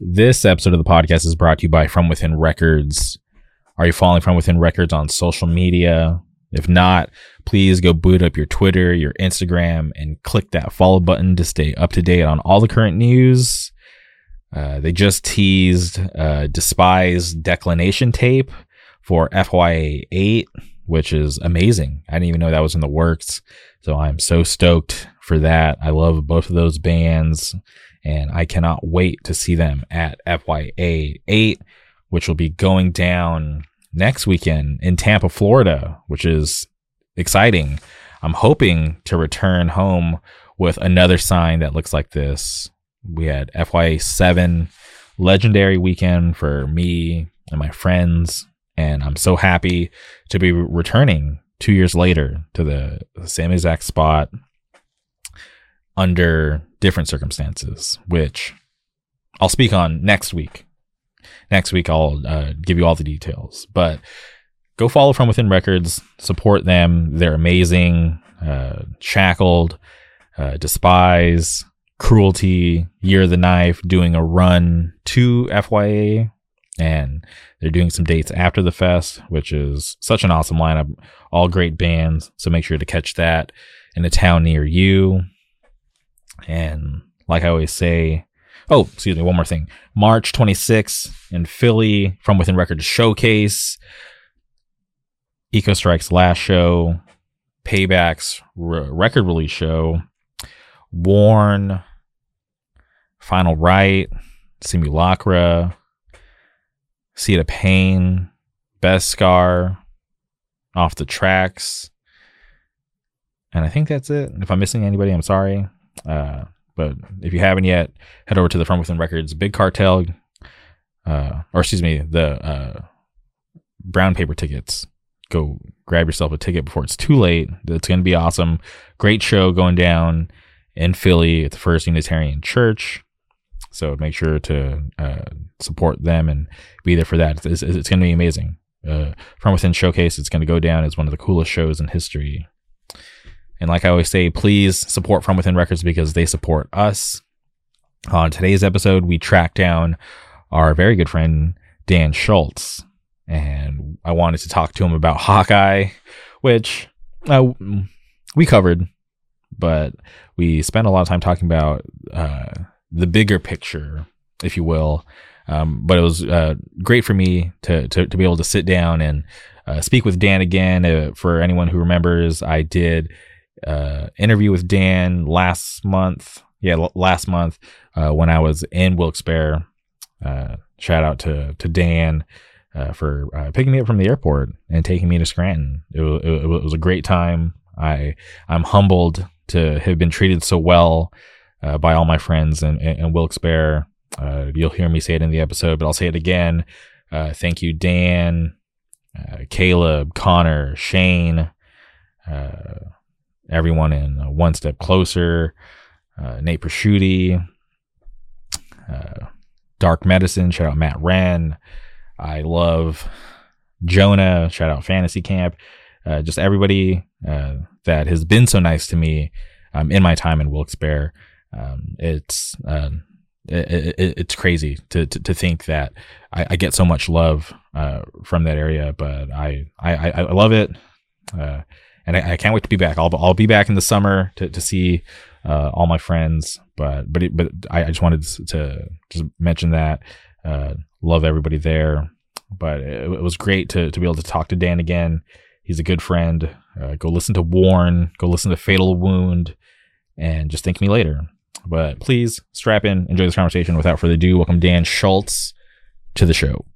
This episode of the podcast is brought to you by From Within Records. Are you following From Within Records on social media? If not, please go boot up your Twitter, your Instagram, and click that follow button to stay up to date on all the current news. Uh, they just teased uh, Despised Declination tape for FYA 8, which is amazing. I didn't even know that was in the works. So I'm so stoked for that. I love both of those bands and I cannot wait to see them at FYA 8, which will be going down next weekend in Tampa, Florida, which is exciting. I'm hoping to return home with another sign that looks like this. We had FYA 7 legendary weekend for me and my friends, and I'm so happy to be returning two years later to the same exact spot under different circumstances, which I'll speak on next week. Next week, I'll uh, give you all the details. But go follow From Within Records, support them. They're amazing. Uh, Shackled, uh, Despise, Cruelty, Year of the Knife, doing a run to FYA. And they're doing some dates after the fest, which is such an awesome lineup. All great bands. So make sure to catch that in a town near you. And like I always say, oh, excuse me, one more thing. March 26th in Philly, From Within Records Showcase, Ecostrike's last show, Payback's re- record release show, Warn, Final Right, Simulacra, Seed of Pain, Best Scar, Off the Tracks. And I think that's it. If I'm missing anybody, I'm sorry. Uh, but if you haven't yet, head over to the From Within Records Big Cartel, uh, or excuse me, the uh, brown paper tickets. Go grab yourself a ticket before it's too late. It's going to be awesome. Great show going down in Philly at the First Unitarian Church. So make sure to uh, support them and be there for that. It's, it's, going to be amazing. Uh, From Within Showcase, it's going to go down as one of the coolest shows in history. And like I always say, please support From Within Records because they support us. On today's episode, we track down our very good friend Dan Schultz, and I wanted to talk to him about Hawkeye, which uh, we covered, but we spent a lot of time talking about uh, the bigger picture, if you will. Um, but it was uh, great for me to, to, to be able to sit down and uh, speak with Dan again. Uh, for anyone who remembers, I did uh, interview with Dan last month. Yeah, l- last month uh, when I was in Wilkes-Barre. Uh, shout out to to Dan uh, for uh, picking me up from the airport and taking me to Scranton. It, w- it, was a great time. I I'm humbled to have been treated so well uh, by all my friends in, in, in Wilkes-Barre. you'll hear me say it in the episode, but I'll say it again. thank you, Dan, Caleb, Connor, Shane, uh, everyone in uh, One Step Closer, uh, Nate Prosciutti, uh, Dark Medicine. Shout out Matt Wren. I love Jonah. Shout out Fantasy Camp. Uh, just everybody uh, that has been so nice to me um, in my time in Wilkes-Barre. Um, it's uh, it, it, it's crazy to, to, to think that I, I, get so much love from that area, but I I, I love it and I, I, can't wait to be back. I'll I'll be back in the summer to to see uh, all my friends. But but it, but I, I, just wanted to just mention that. Uh, love everybody there. But it, it, was great to to be able to talk to Dan again. He's a good friend. Uh, go listen to Warn. Go listen to Fatal Wound, and just thank me later. But please strap in, enjoy this conversation. Without further ado, welcome Dan Schultz to the show.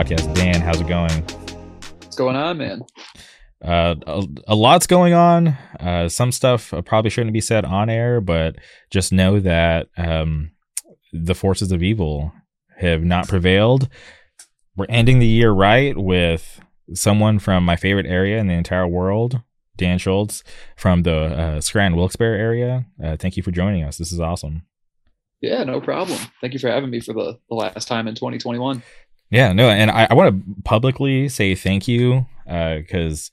Podcast. Dan, how's it going? What's going on, man? uh, a, a, lot's going on. Uh, some stuff probably shouldn't be said on air, but just know that um, the forces of evil have not prevailed. We're ending the year right with someone from my favorite area in the entire world, Dan Schultz from the uh, Scranton Wilkes-Barre area. Uh, thank you for joining us. This is awesome. Yeah, no problem. Thank you for having me for the, the last time in 2021. Yeah, no, and I, I want to publicly say thank you because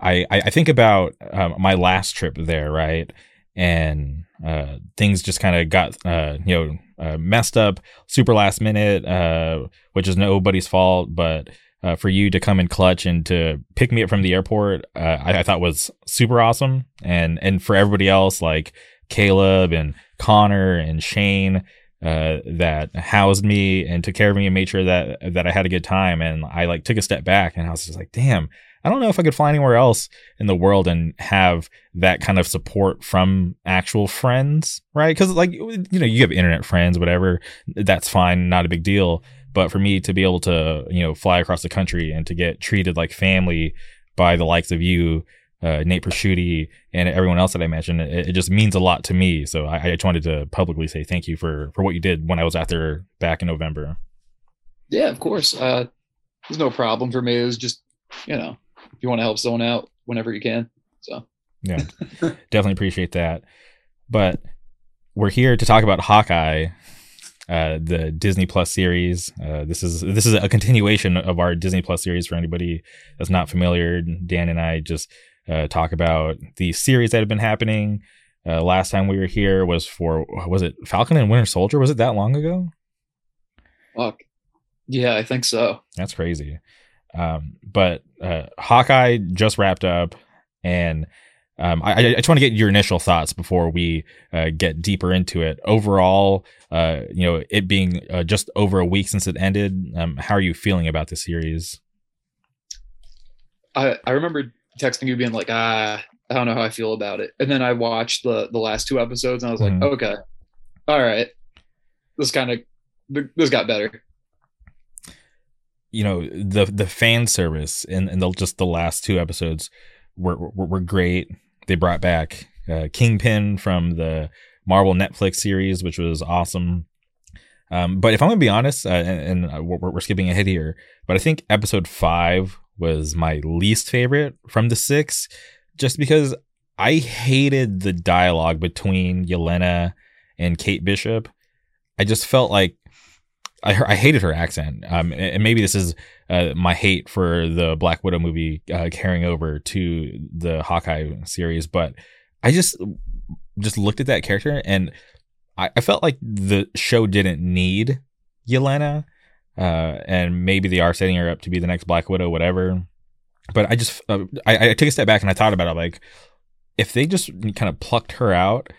uh, I, I think about um, my last trip there, right? And uh, things just kind of got uh, you know uh, messed up super last minute, uh, which is nobody's fault, but uh, for you to come in clutch and to pick me up from the airport, I, I, thought was super awesome. And and for everybody else, like Caleb and Connor and Shane, uh, that housed me and took care of me and made sure that that I had a good time. And I like took a step back and I was just like, damn, I don't know if I could fly anywhere else in the world and have that kind of support from actual friends, right? Because like you know, you have internet friends, whatever, that's fine, not a big deal. But for me to be able to, you know, fly across the country and to get treated like family by the likes of you, uh, Nate Prosciutti, and everyone else that I mentioned, it, it, just means a lot to me. So I, I just wanted to publicly say thank you for for what you did when I was out there back in November. Yeah, of course. Uh, there's no problem for me. It was just, you know, if you want to help someone out whenever you can. So yeah, definitely appreciate that. But we're here to talk about Hawkeye uh, the Disney Plus series. Uh, this is this is a continuation of our Disney Plus series. For anybody that's not familiar, Dan and I just uh, talk about the series that have been happening. Uh, last time we were here was for was it Falcon and Winter Soldier? Was it that long ago? Fuck. Yeah, I think so. That's crazy. Um, but uh, Hawkeye just wrapped up, and um, I, I, just want to get your initial thoughts before we uh, get deeper into it. Overall, uh, you know, it being uh, just over a week since it ended, um, how are you feeling about the series? I I remember texting you being like, ah, I don't know how I feel about it, and then I watched the the last two episodes and I was like, mm-hmm. okay, all right, this kind of this got better. You know the the fan service and in the, just the last two episodes were, were, were great they brought back uh, Kingpin from the Marvel Netflix series, which was awesome. Um, but if I'm gonna be honest, uh, and, and uh, we're, we're, skipping ahead here, but I think episode five was my least favorite from the six, just because I hated the dialogue between Yelena and Kate Bishop. I just felt like I, I hated her accent. Um, and maybe this is uh, my hate for the Black Widow movie uh, carrying over to the Hawkeye series, but I just just looked at that character and I, I felt like the show didn't need Yelena, uh, and maybe they are setting her up to be the next Black Widow, whatever. But I just uh, I, I took a step back and I thought about it like if they just kind of plucked her out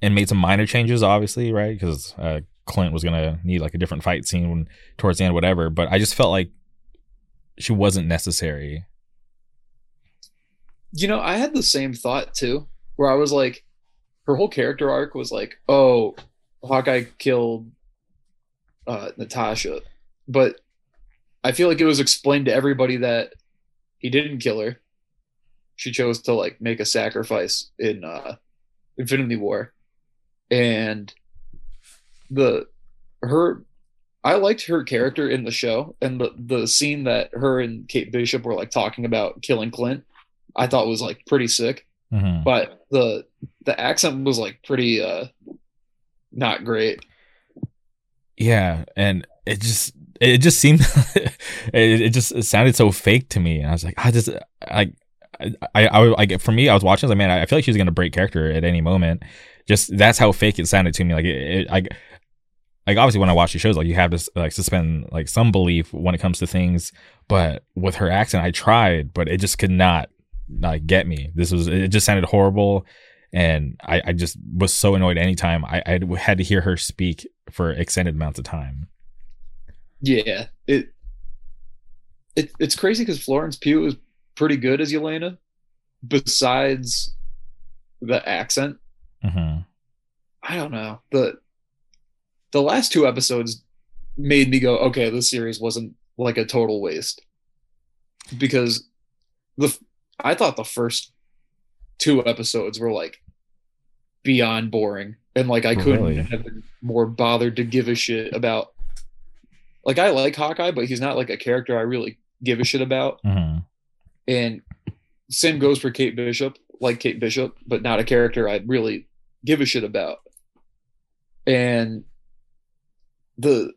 and made some minor changes, obviously, right? Because uh, Clint was gonna need like a different fight scene when, towards the end, whatever. But I just felt like she wasn't necessary. You know, I had the same thought too, where I was like, her whole character arc was like, oh, Hawkeye killed uh, Natasha, but I feel like it was explained to everybody that he didn't kill her. She chose to like make a sacrifice in uh, Infinity War, and the her I liked her character in the show and the the scene that her and Kate Bishop were like talking about killing Clint. I thought was like pretty sick, mm-hmm. but the the accent was like pretty uh not great. Yeah, and it just it just seemed it, it just it sounded so fake to me. And I was like, I just I I I, I like for me, I was watching. I like, man, I feel like she's gonna break character at any moment. Just that's how fake it sounded to me. Like it, it I like obviously when I watch these shows, like you have to like suspend like some belief when it comes to things. But with her accent, I tried, but it just could not like get me. This was it just sounded horrible, and I, I just was so annoyed anytime I, I had to hear her speak for extended amounts of time. Yeah, it it it's crazy because Florence Pugh is pretty good as Yelena, besides the accent. Mm-hmm. I don't know the the last two episodes made me go, okay, this series wasn't like a total waste because the I thought the first two episodes were like beyond boring, and like I couldn't Really? have been more bothered to give a shit about. Like I like Hawkeye, but he's not like a character I really give a shit about. Mhm. And same goes for Kate Bishop, like Kate Bishop, but not a character I really give a shit about. And the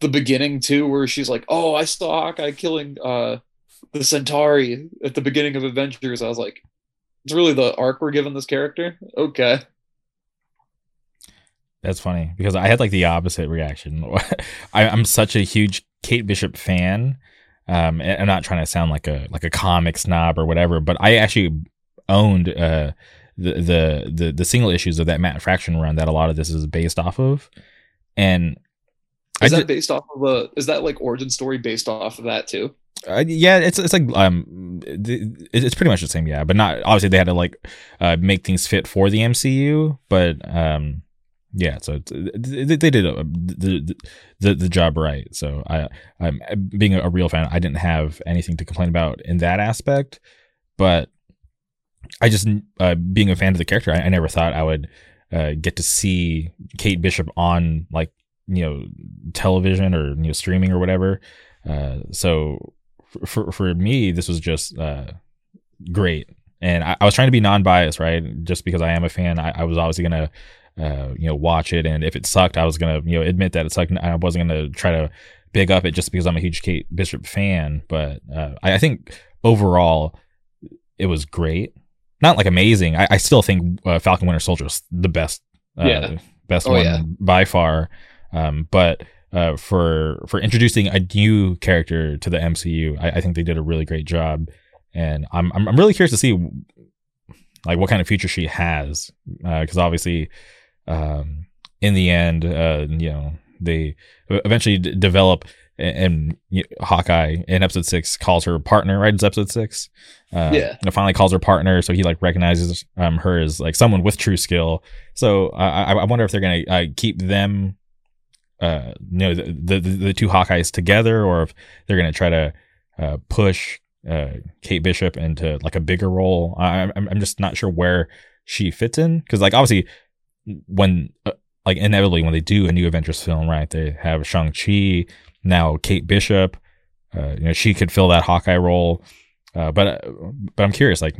the beginning too, where she's like, "Oh, I saw Hawkeye killing uh the Centauri at the beginning of Avengers." I was like, "It's really the arc we're giving this character." Okay, That's funny because I had like the opposite reaction. I, I'm such a huge Kate Bishop fan. Um, and I'm not trying to sound like a like a comic snob or whatever, but I actually owned uh the the the, the single issues of that Matt Fraction run that a lot of this is based off of, and is I that based off of a? Is that like origin story based off of that too? Uh, yeah, it's it's like um, it's pretty much the same. Yeah, but not obviously they had to like uh, make things fit for the MCU, but um, yeah. So they, they did a, the, the the job right. So I I'm being a real fan. I didn't have anything to complain about in that aspect, but I just uh, being a fan of the character, I, I never thought I would uh, get to see Kate Bishop on like you know television or you know streaming or whatever. Uh, so for for me, this was just uh, great, and I, I was trying to be non-biased, right? Just because I am a fan, I, I was obviously gonna, uh, you know, watch it, and if it sucked, I was gonna, you know, admit that it sucked. I wasn't gonna try to big up it just because I'm a huge Kate Bishop fan. But uh, I, I think overall, it was great. Not like amazing. I, I still think uh, Falcon Winter Soldier is the best, uh, Yeah. best Oh, one yeah. by far. Um, but uh, for for introducing a new character to the MCU, I, I think they did a really great job, and I'm I'm, I'm really curious to see like what kind of future she has, because obviously, um, in the end, uh, you know, they eventually d- develop. And, and you Hawkeye in episode six calls her partner, right? It's episode six. Uh, Yeah. And finally calls her partner, so he like recognizes um her as like someone with true skill. So I I I wonder if they're gonna uh, keep them uh you know the, the the two Hawkeyes together or if they're gonna try to uh push uh Kate Bishop into like a bigger role. I I'm I'm just not sure where she fits in because like obviously when uh, like inevitably when they do a new Avengers film, right? They have Shang Chi now, Kate Bishop. Uh, you know she could fill that Hawkeye role, uh, but uh, but I'm curious like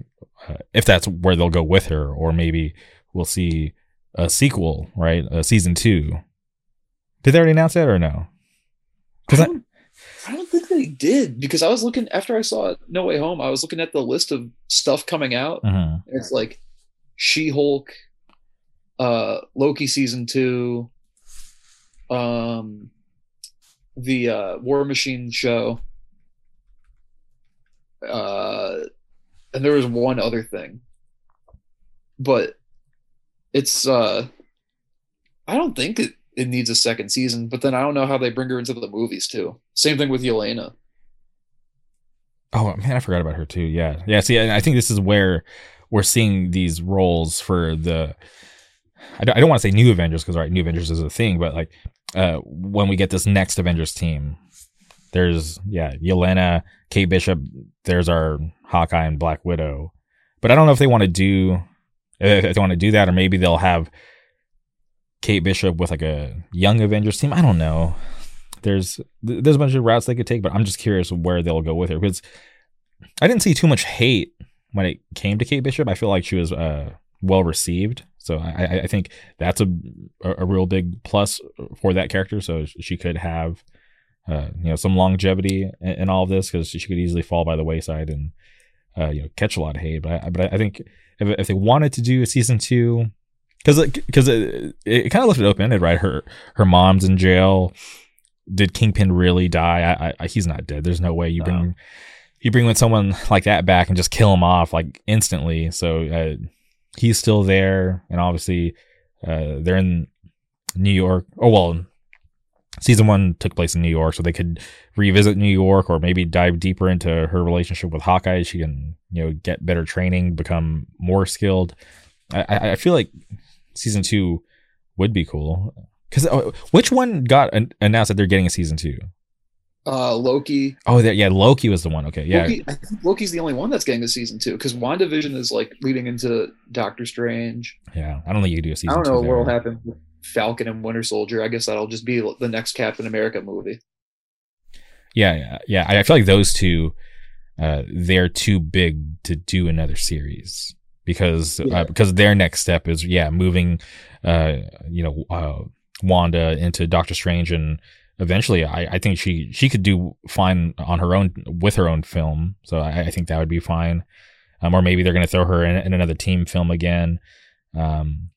uh, if that's where they'll go with her or maybe we'll see a sequel, right? A season two. Did they already announce that or no? Because I I, don't, I don't think they did because I was looking after I saw No Way Home. I was looking at the list of stuff coming out. And It's like She Hulk, uh, Loki season two, um, the uh, War Machine show, uh, and there was one other thing, but it's uh, I don't think it, it needs a second season. But then I don't know how they bring her into the movies too. Same thing with Yelena. Oh man, I forgot about her too. Yeah, yeah. See, I think this is where we're seeing these roles for the. I don't, I don't want to say new Avengers because right, new Avengers is a thing, but like uh, when we get this next Avengers team, there's yeah, Yelena, Kate Bishop. There's our Hawkeye and Black Widow, but I don't know if they want to do if they want to do that, or maybe they'll have Kate Bishop with like a young Avengers team. I don't know. There's there's a bunch of routes they could take, but I'm just curious where they'll go with her because I didn't see too much hate when it came to Kate Bishop. I feel like she was uh, well received, so I, I- think that's a a real big plus for that character. So she could have uh, you know some longevity in, in all of this because she could easily fall by the wayside and uh, you know catch a lot of hate. But I, but I think if, if they wanted to do a season two, because because it, it, kind of left it open ended, right? Her her mom's in jail. Did Kingpin really die? I, I, he's not dead. There's no way you bring No. you bring with someone like that back and just kill him off like instantly. So uh, he's still there, and obviously uh, they're in New York. Oh well, season one took place in New York, so they could revisit New York or maybe dive deeper into her relationship with Hawkeye. She can you know get better training, become more skilled. I, I, feel like season two would be cool because which one got an, announced that they're getting a season two? Uh, Loki. Oh, that yeah, Loki was the one. Okay, yeah, Loki, I think Loki's the only one that's getting a season two because WandaVision is like leading into Doctor Strange. yeah. I don't think you could do a season. I don't two know what will happen with Falcon and Winter Soldier. I guess that'll just be the next Captain America movie. Yeah, yeah, yeah. I I feel like those two, uh, they're too big to do another series because Yeah. uh, because their next step is yeah moving, uh, you know, uh, Wanda into Doctor Strange and eventually I, I think she she could do fine on her own with her own film. So I, I think that would be fine. Um, or maybe they're going to throw her in, in another team film again. Um,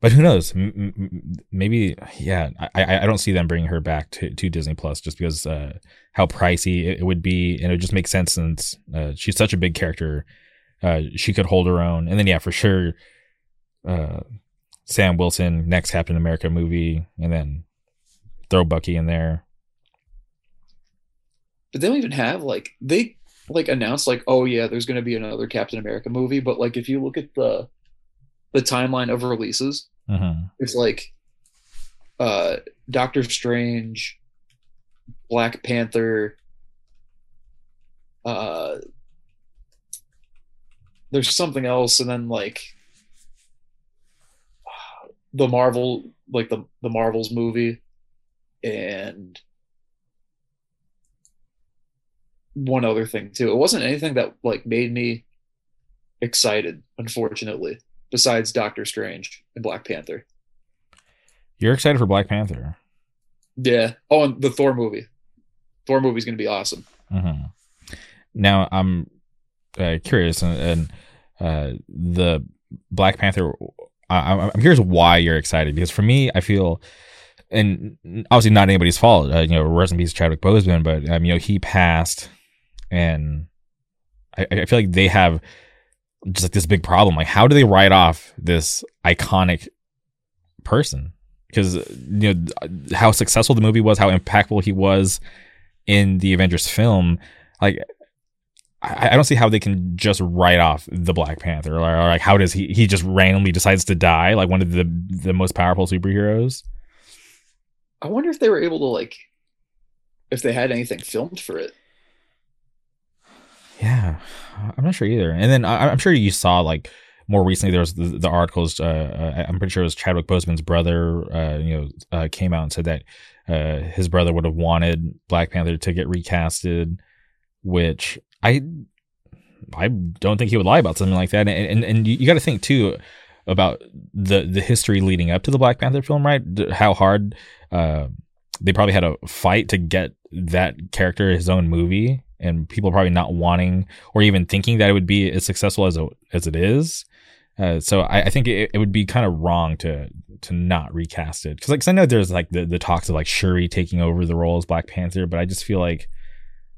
but who knows? M- m- maybe, yeah. I, I I don't see them bringing her back to, to Disney Plus just because uh, how pricey it, it would be, and it would just make sense since uh, she's such a big character. Uh, she could hold her own, and then yeah, for sure, uh, Sam Wilson next Captain America movie, and then throw Bucky in there. But they don't even have like they like announced like oh yeah there's going to be another Captain America movie. But like if you look at the the timeline of releases, hmm it's like uh Doctor Strange, Black Panther, uh there's something else and then like the Marvel like the the Marvels movie and one other thing too. It wasn't anything that like made me excited, unfortunately, besides Doctor Strange and Black Panther. You're excited for Black Panther. Yeah. Oh, and the Thor movie. Thor movie's gonna be awesome. hmm Now I'm uh, curious, and, and uh, the Black Panther. I, I'm curious why you're excited because for me, I feel, and obviously not anybody's fault. Uh, you know, rest in peace, Chadwick Boseman, but um, you know he passed, and I, I feel like they have just like this big problem. Like, how do they write off this iconic person? Because you know how successful the movie was, how impactful he was in the Avengers film, like I, I don't see how they can just write off the Black Panther, or, or like how does he he just randomly decides to die like one of the the most powerful superheroes? I wonder if they were able to like if they had anything filmed for it. Yeah, I'm not sure either. And then I, I'm sure you saw like more recently there was the, the articles. Uh, uh, I'm pretty sure it was Chadwick Boseman's brother. Uh, you know, uh, came out and said that uh, his brother would have wanted Black Panther to get recasted, which I I don't think he would lie about something like that. And and, and you got to think too about the the history leading up to the Black Panther film, right? How hard uh, they probably had a fight to get that character his own movie, and people probably not wanting or even thinking that it would be as successful as it, as it is. Uh, so I, I think it, it would be kind of wrong to to not recast it because like 'cause I know there's like the, the talks of like Shuri taking over the role as Black Panther, but I just feel like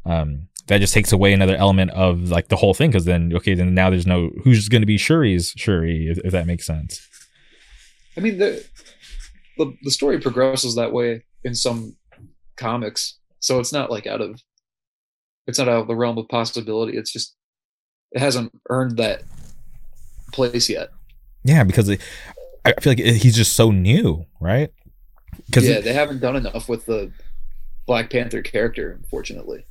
um, that just takes away another element of like the whole thing because then okay then now there's no who's going to be Shuri's Shuri if, if that makes sense. I mean the the the story progresses that way in some comics, so it's not like out of it's not out of the realm of possibility. It's just it hasn't earned that place yet. Yeah, because it, I feel like eh, he's just so new, right? Because Yeah, they haven't done enough with the Black Panther character, unfortunately.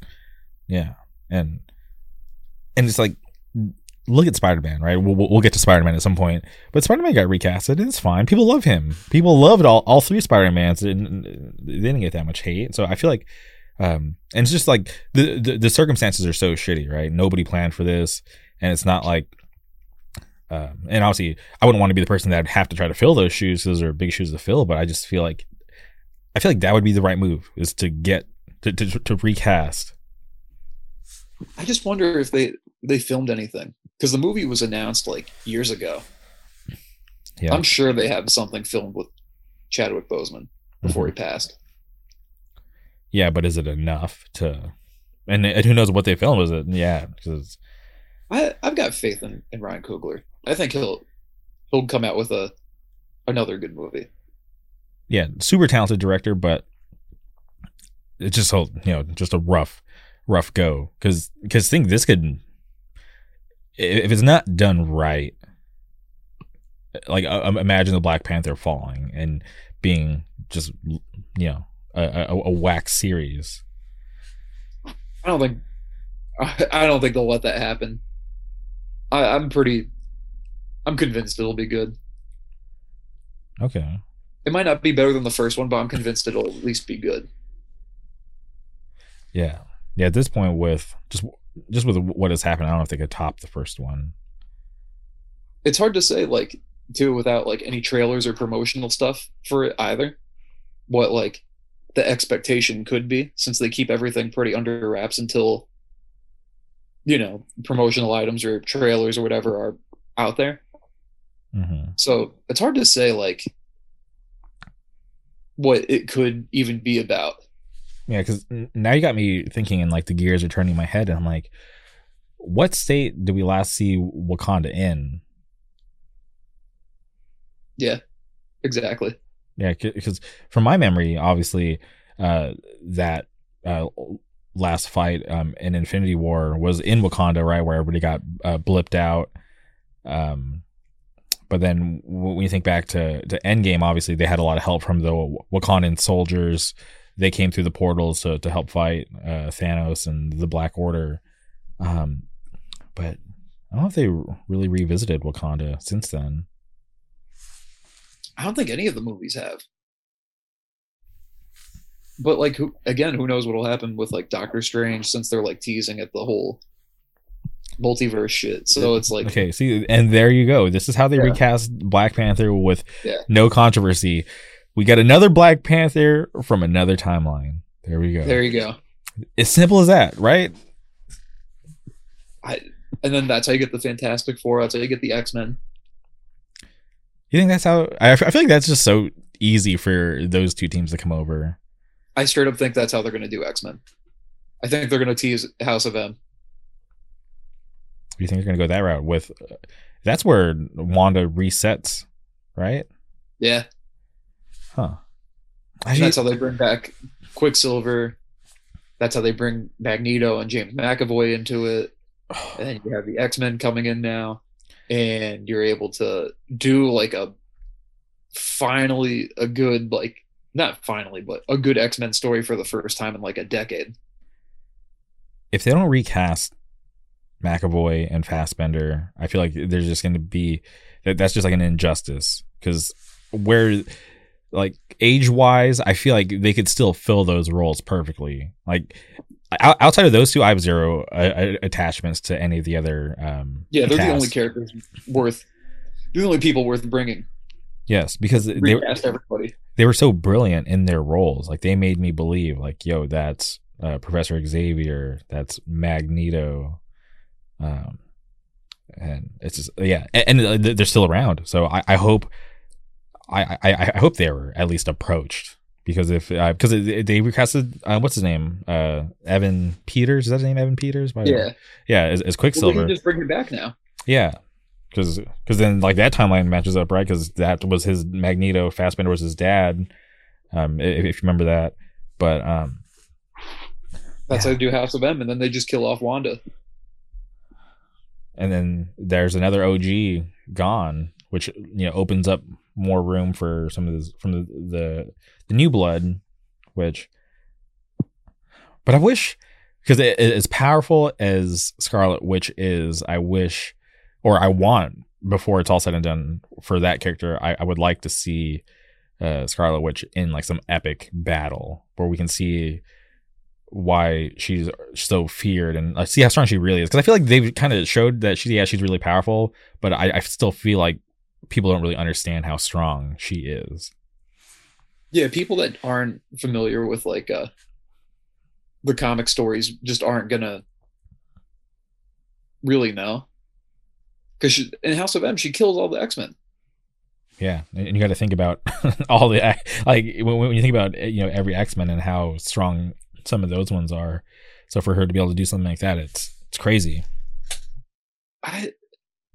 Yeah, and and it's like look at Spider Man, right? We'll, we'll get to Spider Man at some point, but Spider Man got recasted. and It's fine. People love him. People loved all all three Spider Mans. They didn't get that much hate. So I feel like, um, and it's just like the, the the circumstances are so shitty, right? Nobody planned for this, and it's not like. Um, and obviously, I wouldn't want to be the person that would have to try to fill those shoes. Those are big shoes to fill. But I just feel like, I feel like that would be the right move is to get to to, to recast I just wonder if they they filmed anything because the movie was announced like years ago. Yeah. I'm sure they have something filmed with Chadwick Boseman before he mm-hmm. passed. Yeah, but is it enough to? And, and who knows what they filmed? Was it? Yeah, because I I've got faith in, in Ryan Coogler. I think he'll he'll come out with a another good movie. yeah, super talented director, but it's just a you know just a rough, rough go. Because because think this could, if it's not done right, like uh, imagine the Black Panther falling and being just you know a, a, a whack series. I don't think I, I don't think they'll let that happen. I, I'm pretty I'm convinced it'll be good. Okay. It might not be better than the first one, but I'm convinced it'll at least be good. Yeah. Yeah. At this point, with just just with what has happened, I don't know if they could top the first one. It's hard to say, like, too, without like any trailers or promotional stuff for it either. What like the expectation could be, since they keep everything pretty under wraps until you know promotional items or trailers or whatever are out there. Mm-hmm. So it's hard to say like what it could even be about. Yeah, because now you got me thinking, and like the gears are turning in my head, and I'm like, what state did we last see Wakanda in? Yeah, exactly. Yeah, because from my memory, obviously, uh, that uh, last fight um, in Infinity War was in Wakanda, right, where everybody got uh, blipped out. Um, but then when you think back to to Endgame, obviously they had a lot of help from the Wakandan soldiers they came through the portals to, to help fight uh, Thanos and the Black Order. Um, but I don't know if they really revisited Wakanda since then. I don't think any of the movies have. But like, who, again, who knows what will happen with like Doctor Strange since they're like teasing at the whole multiverse shit. So it's like okay, see, and there you go. This is how they yeah. recast Black Panther with yeah. no controversy. We got another Black Panther from another timeline. There we go. There you go. As simple as that, right? I, and then that's how you get the Fantastic Four. That's how you get the X Men. You think that's how? I, feel like that's just so easy for those two teams to come over. I straight up think that's how they're going to do X Men. I think they're going to tease House of M. You think they're going to go that route with? That's where Wanda resets, right? Yeah. Huh. that's how they bring back Quicksilver. That's how they bring Magneto and James McAvoy into it. And you have the X Men coming in now, and you're able to do like a finally a good like not finally, but a good X Men story for the first time in like a decade. If they don't recast McAvoy and Fassbender, I feel like there's just going to be that's just like an injustice because where like age wise, I feel like they could still fill those roles perfectly. Like outside of those two, I have zero uh, attachments to any of the other. Um, yeah, they're cast. the only characters worth. They're the only people worth bringing. Yes, because they Recast everybody. They were so brilliant in their roles. Like they made me believe, like, yo, that's uh, Professor Xavier, that's Magneto, um, and it's just yeah, and, and they're still around. So I, I hope I, I, I hope they were at least approached. Because if because uh, they recasted uh, what's his name? Uh, Evan Peters? Is that his name Evan Peters? By yeah. Yeah as, as Quicksilver. well, just bring him back now. Yeah. Because because then like that timeline matches up right? Because that was his Magneto Fassbender was his dad um if, if you remember that. But um that's yeah. how they do House of M and then they just kill off Wanda. And then there's another OG gone which you know opens up more room for some of this from the, the the, new blood, which. But I wish, because it, as powerful as Scarlet Witch is, I wish, or I want before it's all said and done for that character, I, I would like to see uh, Scarlet Witch in like some epic battle where we can see why she's so feared and uh, see how strong she really is. Because I feel like they've kind of showed that she, yeah, she's really powerful, but I, I still feel like people don't really understand how strong she is. Yeah, people that aren't familiar with like uh the comic stories just aren't gonna really know. Because in House of M, she kills all the X Men. Yeah, and you got to think about all the like when, when you think about you know every X Men and how strong some of those ones are. So for her to be able to do something like that, it's it's crazy. I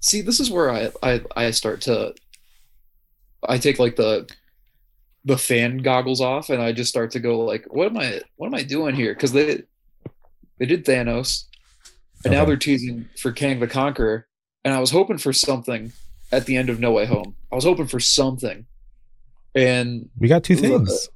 see this is where I, I i start to i take like the the fan goggles off and i just start to go like what am i what am i doing here? Because they they did thanos and okay. now they're teasing for kang the conqueror and i was hoping for something at the end of no way home. I was hoping for something. And we got two things.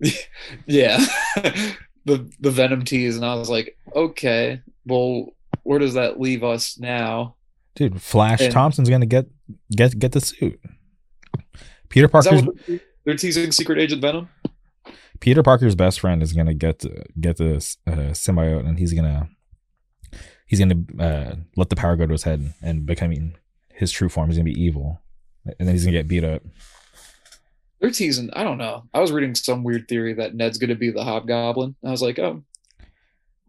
Yeah. The the Venom tease, and I was like, okay, well, where does that leave us now? Dude, Flash And- Thompson's gonna get get get the suit. Peter Parker's they're- teasing Secret Agent Venom? Peter Parker's best friend is gonna get to, get this uh, symbiote, and he's gonna he's gonna uh, let the power go to his head and becoming his true form. He's gonna be evil, and then he's gonna get beat up. They're teasing. I don't know. I was reading some weird theory that Ned's gonna be the Hobgoblin. I was like, oh,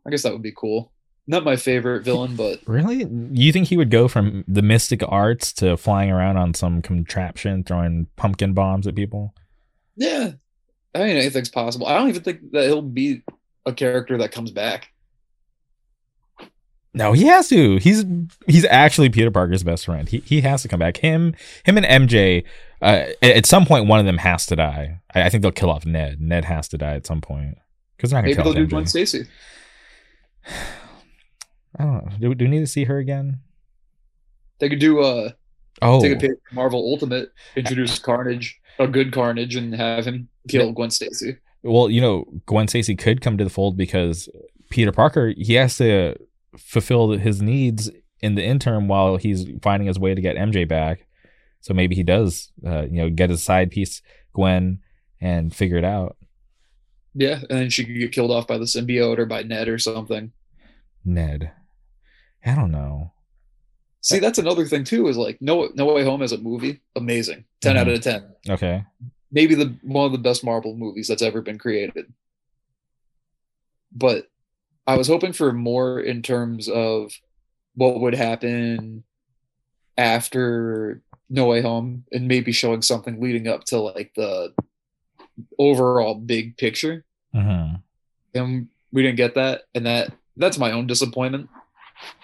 I guess that would be cool. Not my favorite villain, but Really? You think he would go from the mystic arts to flying around on some contraption, throwing pumpkin bombs at people? yeah. I mean, anything's possible. I don't even think that he'll be a character that comes back. No, he has to. He's he's actually Peter Parker's best friend. He he has to come back. Him him and MJ. Uh, at some point, one of them has to die. I, I think they'll kill off Ned. Ned has to die at some point because they're not gonna Maybe kill they'll off do Gwen MJ. Stacy. I don't know. Do, do we need to see her again? They could do uh Oh, take a page from Marvel Ultimate, introduce Carnage, a good Carnage, and have him kill Gwen Stacy. well, you know, Gwen Stacy could come to the fold because Peter Parker he has to fulfill his needs in the interim while he's finding his way to get MJ back. So maybe he does, uh, you know, get his side piece Gwen and figure it out. Yeah, and then she could get killed off by the symbiote or by Ned or something. Ned, I don't know. See, that's another thing too. Is like No No Way Home as a movie, amazing, 10 out of ten. Okay, Maybe the one of the best Marvel movies that's ever been created. But I was hoping for more in terms of what would happen after No Way Home, and maybe showing something leading up to like the overall big picture. hmm and we didn't get that and that that's my own disappointment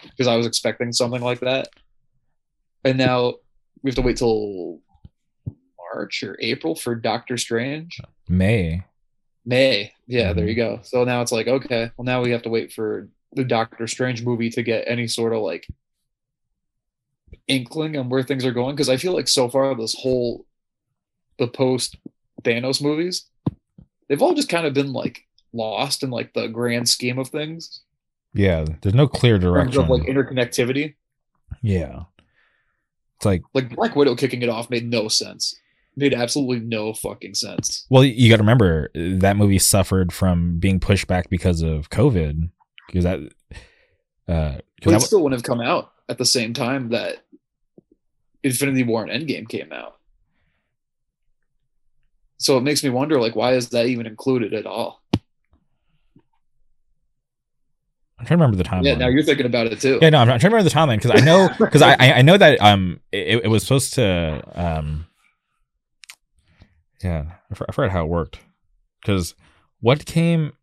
because i was expecting something like that. And now we have to wait till march or april for doctor strange? May. may. Yeah there Mhm. you go. So now it's like okay well now we have to wait for the doctor strange movie to get any sort of like inkling on where things are going because i feel like so far this whole the post thanos movies they've all just kind of been like lost in like the grand scheme of things Yeah, there's no clear in terms direction. of like interconnectivity. yeah, it's like Like Black Widow kicking it off made no sense. Made absolutely no fucking sense. well, you got to remember that movie suffered from being pushed back because of COVID. Because that, uh, But that it still wouldn't have come out at the same time that Infinity War and Endgame came out. So it makes me wonder, like, why is that even included at all? I'm trying to remember the timeline. Yeah, now you're thinking about it too. Yeah, no, I'm trying to remember the timeline because I know because I I I know that um it, it was supposed to um yeah I for- I forgot how it worked because what came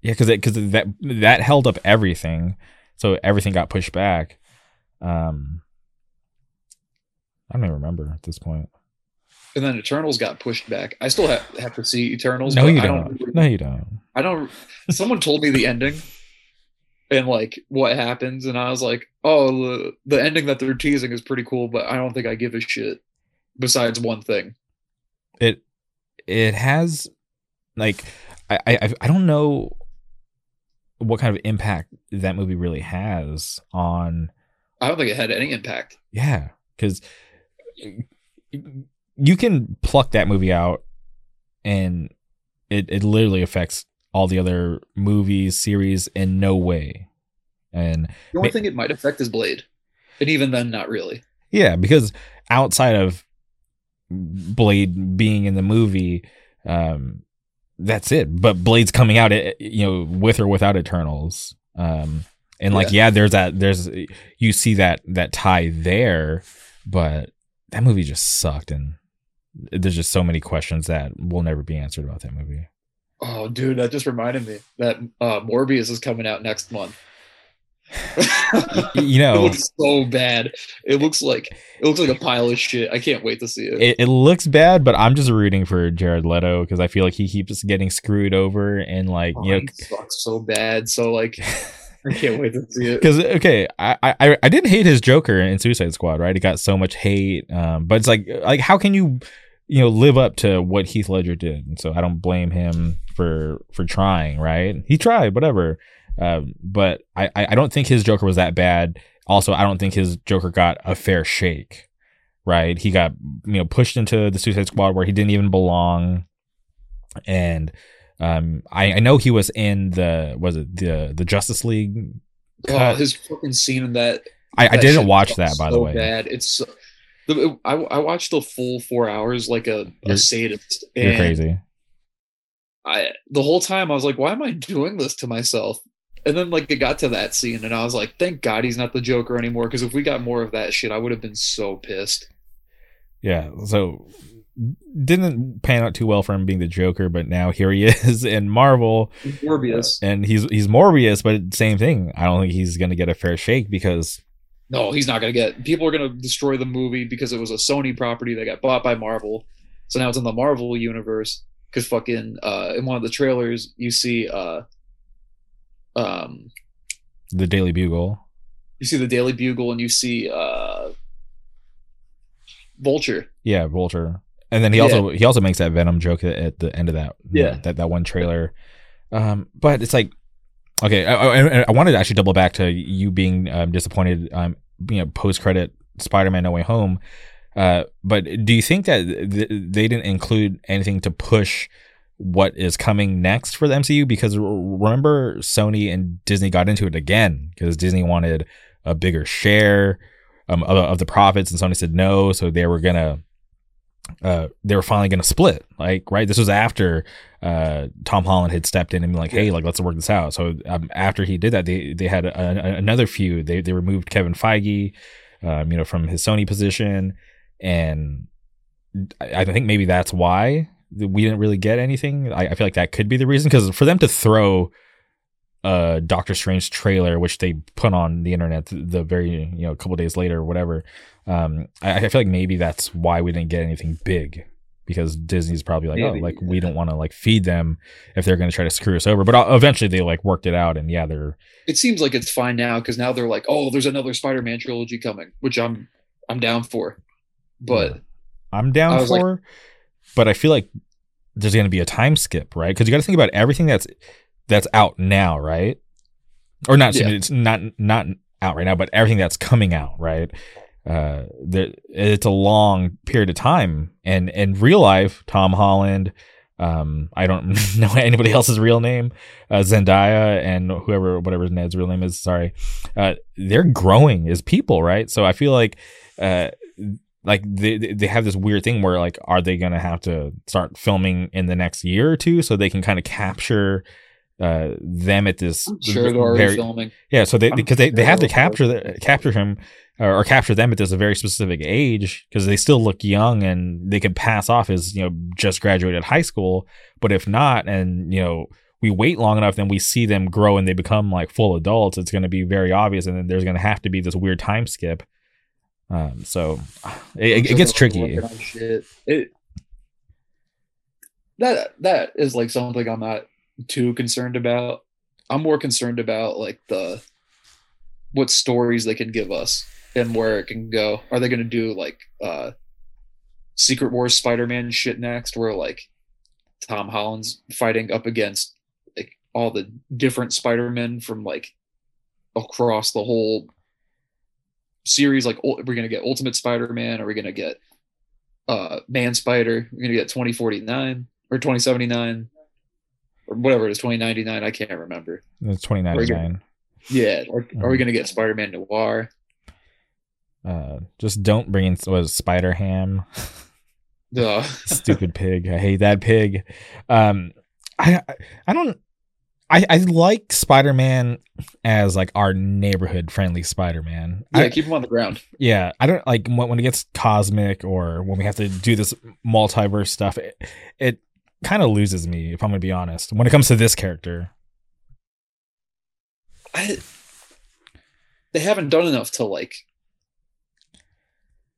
yeah because because that that held up everything so everything got pushed back um I don't even remember at this point. And then Eternals got pushed back. I still have, have to see Eternals. no you I don't no you don't I don't. Someone told me the ending and like what happens, and I was like, "Oh, the, the ending that they're teasing is pretty cool," but I don't think I give a shit. Besides one thing, it it has like I I I don't know what kind of impact that movie really has on I don't think it had any impact. Yeah, because you can pluck that movie out, and it it literally affects all the other movies series in no way. And The only Ma- thing it might affect is Blade, and even then, not really. yeah, because outside of Blade being in the movie, um, that's it. But Blade's coming out, eh, you know, with or without Eternals. Um, and like, yeah, there's that. There's you see that that tie there, but that movie just sucked, and there's just so many questions that will never be answered about that movie. Oh, dude, that just reminded me that uh, Morbius is coming out next month. you know, it looks so bad. It looks like it looks like a pile of shit. I can't wait to see it. it, it looks bad, but I'm just rooting for Jared Leto because I feel like he keeps getting screwed over and like Oh, you know sucks so bad. So like, I can't wait to see it. because okay, I, I I didn't hate his Joker in Suicide Squad, right? It got so much hate, um, but it's like like how can you you know live up to what Heath Ledger did, and so I don't blame him for for trying. Right, he tried, whatever. Um, but I I don't think his Joker was that bad. Also, I don't think his Joker got a fair shake. Right, he got you know pushed into the Suicide Squad where he didn't even belong, and um, I, I know he was in the was it the the Justice League. Oh, his fucking scene in that. I, I didn't watch that by so the way. Bad. It's the I, I watched the full four hours like a, a sadist. You're and crazy. I the whole time I was like, why am I doing this to myself? And then like it got to that scene, and I was like, thank God he's not the Joker anymore. Because if we got more of that shit, I would have been so pissed. Yeah. So didn't pan out too well for him being the Joker, but now here he is in Marvel, Morbius. Uh, and he's he's Morbius, but same thing. I don't think he's gonna get a fair shake because No, he's not gonna get. People are gonna destroy the movie because it was a Sony property that got bought by Marvel. So now it's in the Marvel universe. Because fucking uh, in one of the trailers, you see uh, um, the Daily Bugle. you see the Daily Bugle, and you see uh, Vulture. Yeah, Vulture. And then he Yeah. also he also makes that Venom joke at, the end of that Yeah. that that one trailer. Um, but it's like okay, I, I, I wanted to actually double back to you being um, disappointed, um, you know, post credit Spider-Man No Way Home. Uh, but do you think that th- they didn't include anything to push what is coming next for the MCU? Because r- remember, Sony and Disney got into it again because Disney wanted a bigger share um, of, of the profits, and Sony said no, so they were gonna uh, they were finally going to split. Like, right? This was after uh, Tom Holland had stepped in and been like, "Hey, like, let's work this out." So um, after he did that, they they had a, a, another feud. They they removed Kevin Feige, um, you know, from his Sony position, and I, I think maybe that's why we didn't really get anything. I, I feel like that could be the reason because for them to throw a Doctor Strange trailer, which they put on the internet the, the very you know a couple days later or whatever. Um, I, I feel like maybe that's why we didn't get anything big because Disney's probably like, Maybe, oh, like we don't want to like feed them if they're going to try to screw us over. But uh, eventually they like worked it out, and yeah, they're It seems like it's fine now because now they're like, oh, there's another Spider-Man trilogy coming, which I'm I'm down for. But I'm down was like- for. but I feel like there's going to be a time skip, right? Because you got to think about everything that's that's out now, right? Or not, Yeah. it's not not out right now, but everything that's coming out, right? Uh, there, it's a long period of time, and in real life, Tom Holland, um, I don't know anybody else's real name, uh, Zendaya, and whoever, whatever Ned's real name is, sorry, uh, they're growing as people, right? So I feel like, uh, like they they have this weird thing where like are they gonna have to start filming in the next year or two so they can kind of capture uh them at this I'm sure they're very- filming. yeah so they because they, they have to capture the, capture him or, or capture them at this a very specific age because they still look young and they could pass off as you know just graduated high school. But if not and you know we wait long enough then we see them grow and they become like full adults it's going to be very obvious and then there's going to have to be this weird time skip um so it, it, it gets tricky. It that that is like something I'm not too concerned about. I'm more concerned about like the what stories they can give us and where it can go. Are they going to do like uh Secret Wars Spider-Man shit next where like Tom Holland's fighting up against like all the different Spider-Men from like across the whole series like we're gonna get ultimate spider-man are we gonna get uh man spider we're gonna get 2049 or 2079 or whatever it is 2099 i can't remember. It's 2099 yeah or are we gonna get spider-man noir. uh just don't bring in was spider ham stupid pig. I hate that pig. Um I- i don't i i like spider-man as like our neighborhood friendly spider-man yeah I, keep him on the ground yeah i don't like when, when it gets cosmic or when we have to do this multiverse stuff it, it kind of loses me if i'm gonna be honest when it comes to this character I, they haven't done enough to like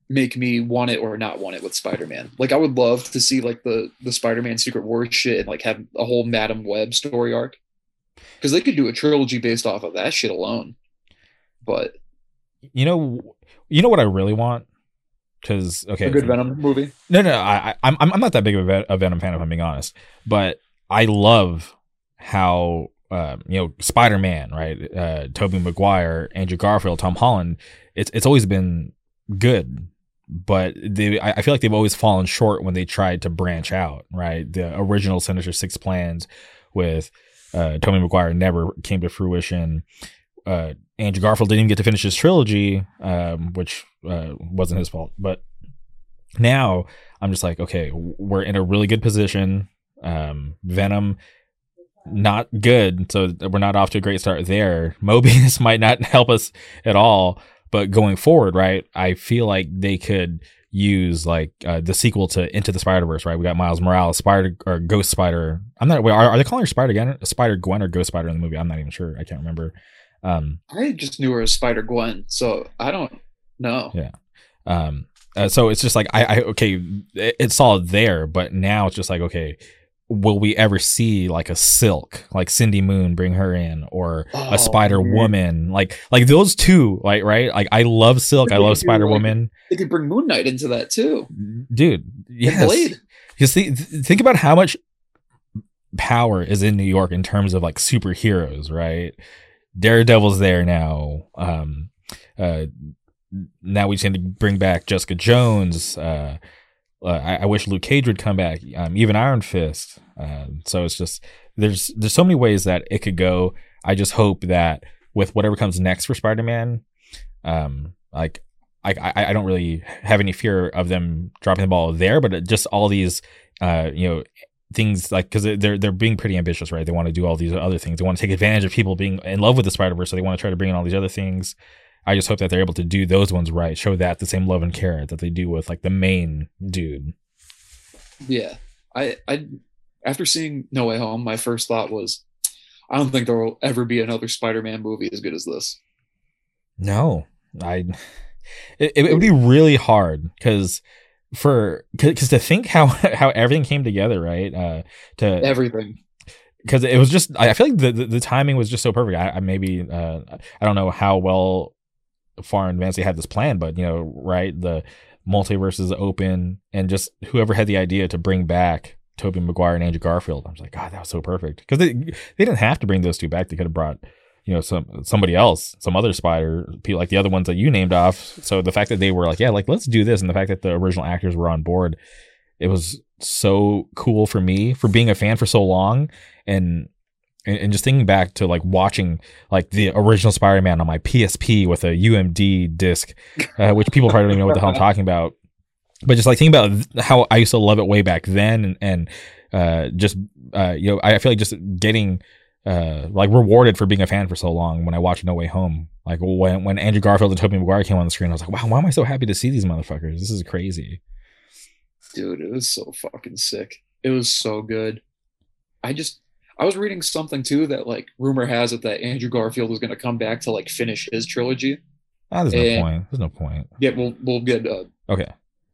make me want it or not want it with Spider-Man. Like I would love to see like the the Spider-Man Secret War shit and like have a whole Madame Web story arc. Because they could do a trilogy based off of that shit alone. But you know you know what i really want because okay, A good Venom movie. no, no, I, I, I'm I'm not that big of a, Venom fan if I'm being honest, but I love how uh, you know Spider Man, right? Uh, Tobey Maguire, Andrew Garfield, Tom Holland. It's it's always been good, but they I, I feel like they've always fallen short when they tried to branch out, right? The original Sinister Six plans with uh, Tobey Maguire never came to fruition. Uh, Andrew Garfield didn't even get to finish his trilogy, um, which uh, wasn't his fault, but now I'm just like, okay, we're in a really good position. Um, Venom, not good, so we're not off to a great start there. Morbius might not help us at all, but going forward, right? I feel like they could use like uh, the sequel to Into the Spider Verse, right? We got Miles Morales, Spider or Ghost Spider. I'm not. Wait, are, are they calling her Spider Gwen, Spider Gwen, or Ghost Spider in the movie? I'm not even sure. I can't remember. Um, I just knew her as Spider Gwen, so I don't know. Yeah. Um, uh, so it's just like I, I okay, it, it's all there, but now it's just like okay, will we ever see like a Silk, like Cindy Moon, bring her in, or Oh, a Spider man. Woman, like like those two, like right, like I love Silk, I love Spider like, Woman, They could bring Moon Knight into that too. dude. Yes, see, th- think about how much power is in New York in terms of like superheroes, right? Daredevil's there now. Um, uh, now we just need to bring back Jessica Jones. Uh, uh, I, I wish Luke Cage would come back. Um, even Iron Fist. Uh, so it's just there's there's so many ways that it could go. I just hope that with whatever comes next for Spider-Man, um, like I, I I don't really have any fear of them dropping the ball there, but just all these uh you know things like because they're they're being pretty ambitious, right? They want to do all these other things. They want to take advantage of people being in love with the Spider Verse, so they want to try to bring in all these other things. I just hope that they're able to do those ones right, show that the same love and care that they do with like the main dude. Yeah, I, I, after seeing No Way Home, my first thought was, I don't think there will ever be another Spider-Man movie as good as this. No, I. It, it would be really hard because for because to think how how everything came together, right? Uh, to Everything. because it was just I feel like the, the, the timing was just so perfect. I, I maybe uh, I don't know how well far in advance they had this plan, but you know, right? The multiverse is open, and just whoever had the idea to bring back Tobey Maguire and Andrew Garfield, I was like, God, that was so perfect because they they didn't have to bring those two back. They could have brought you know some somebody else, some other spider, people like the other ones that you named off. So the fact that they were like, yeah, like let's do this, and the fact that the original actors were on board, it was so cool for me for being a fan for so long and and, and just thinking back to like watching like the original Spider-Man on my PSP with a UMD disc, uh, which people probably don't even know what the hell I'm talking about. But just like thinking about how I used to love it way back then, and, and uh, just uh, you know, I feel like just getting uh, like rewarded for being a fan for so long when I watched No Way Home. Like when when Andrew Garfield and Tobey Maguire came on the screen, I was like, wow, why am I so happy to see these motherfuckers? This is crazy. Dude, it was so fucking sick. It was so good. I just I was reading something too that like rumor has it that Andrew Garfield was gonna come back to like finish his trilogy. Ah, there's no Eh. point. There's no point. Yeah, we'll we'll get a, Okay.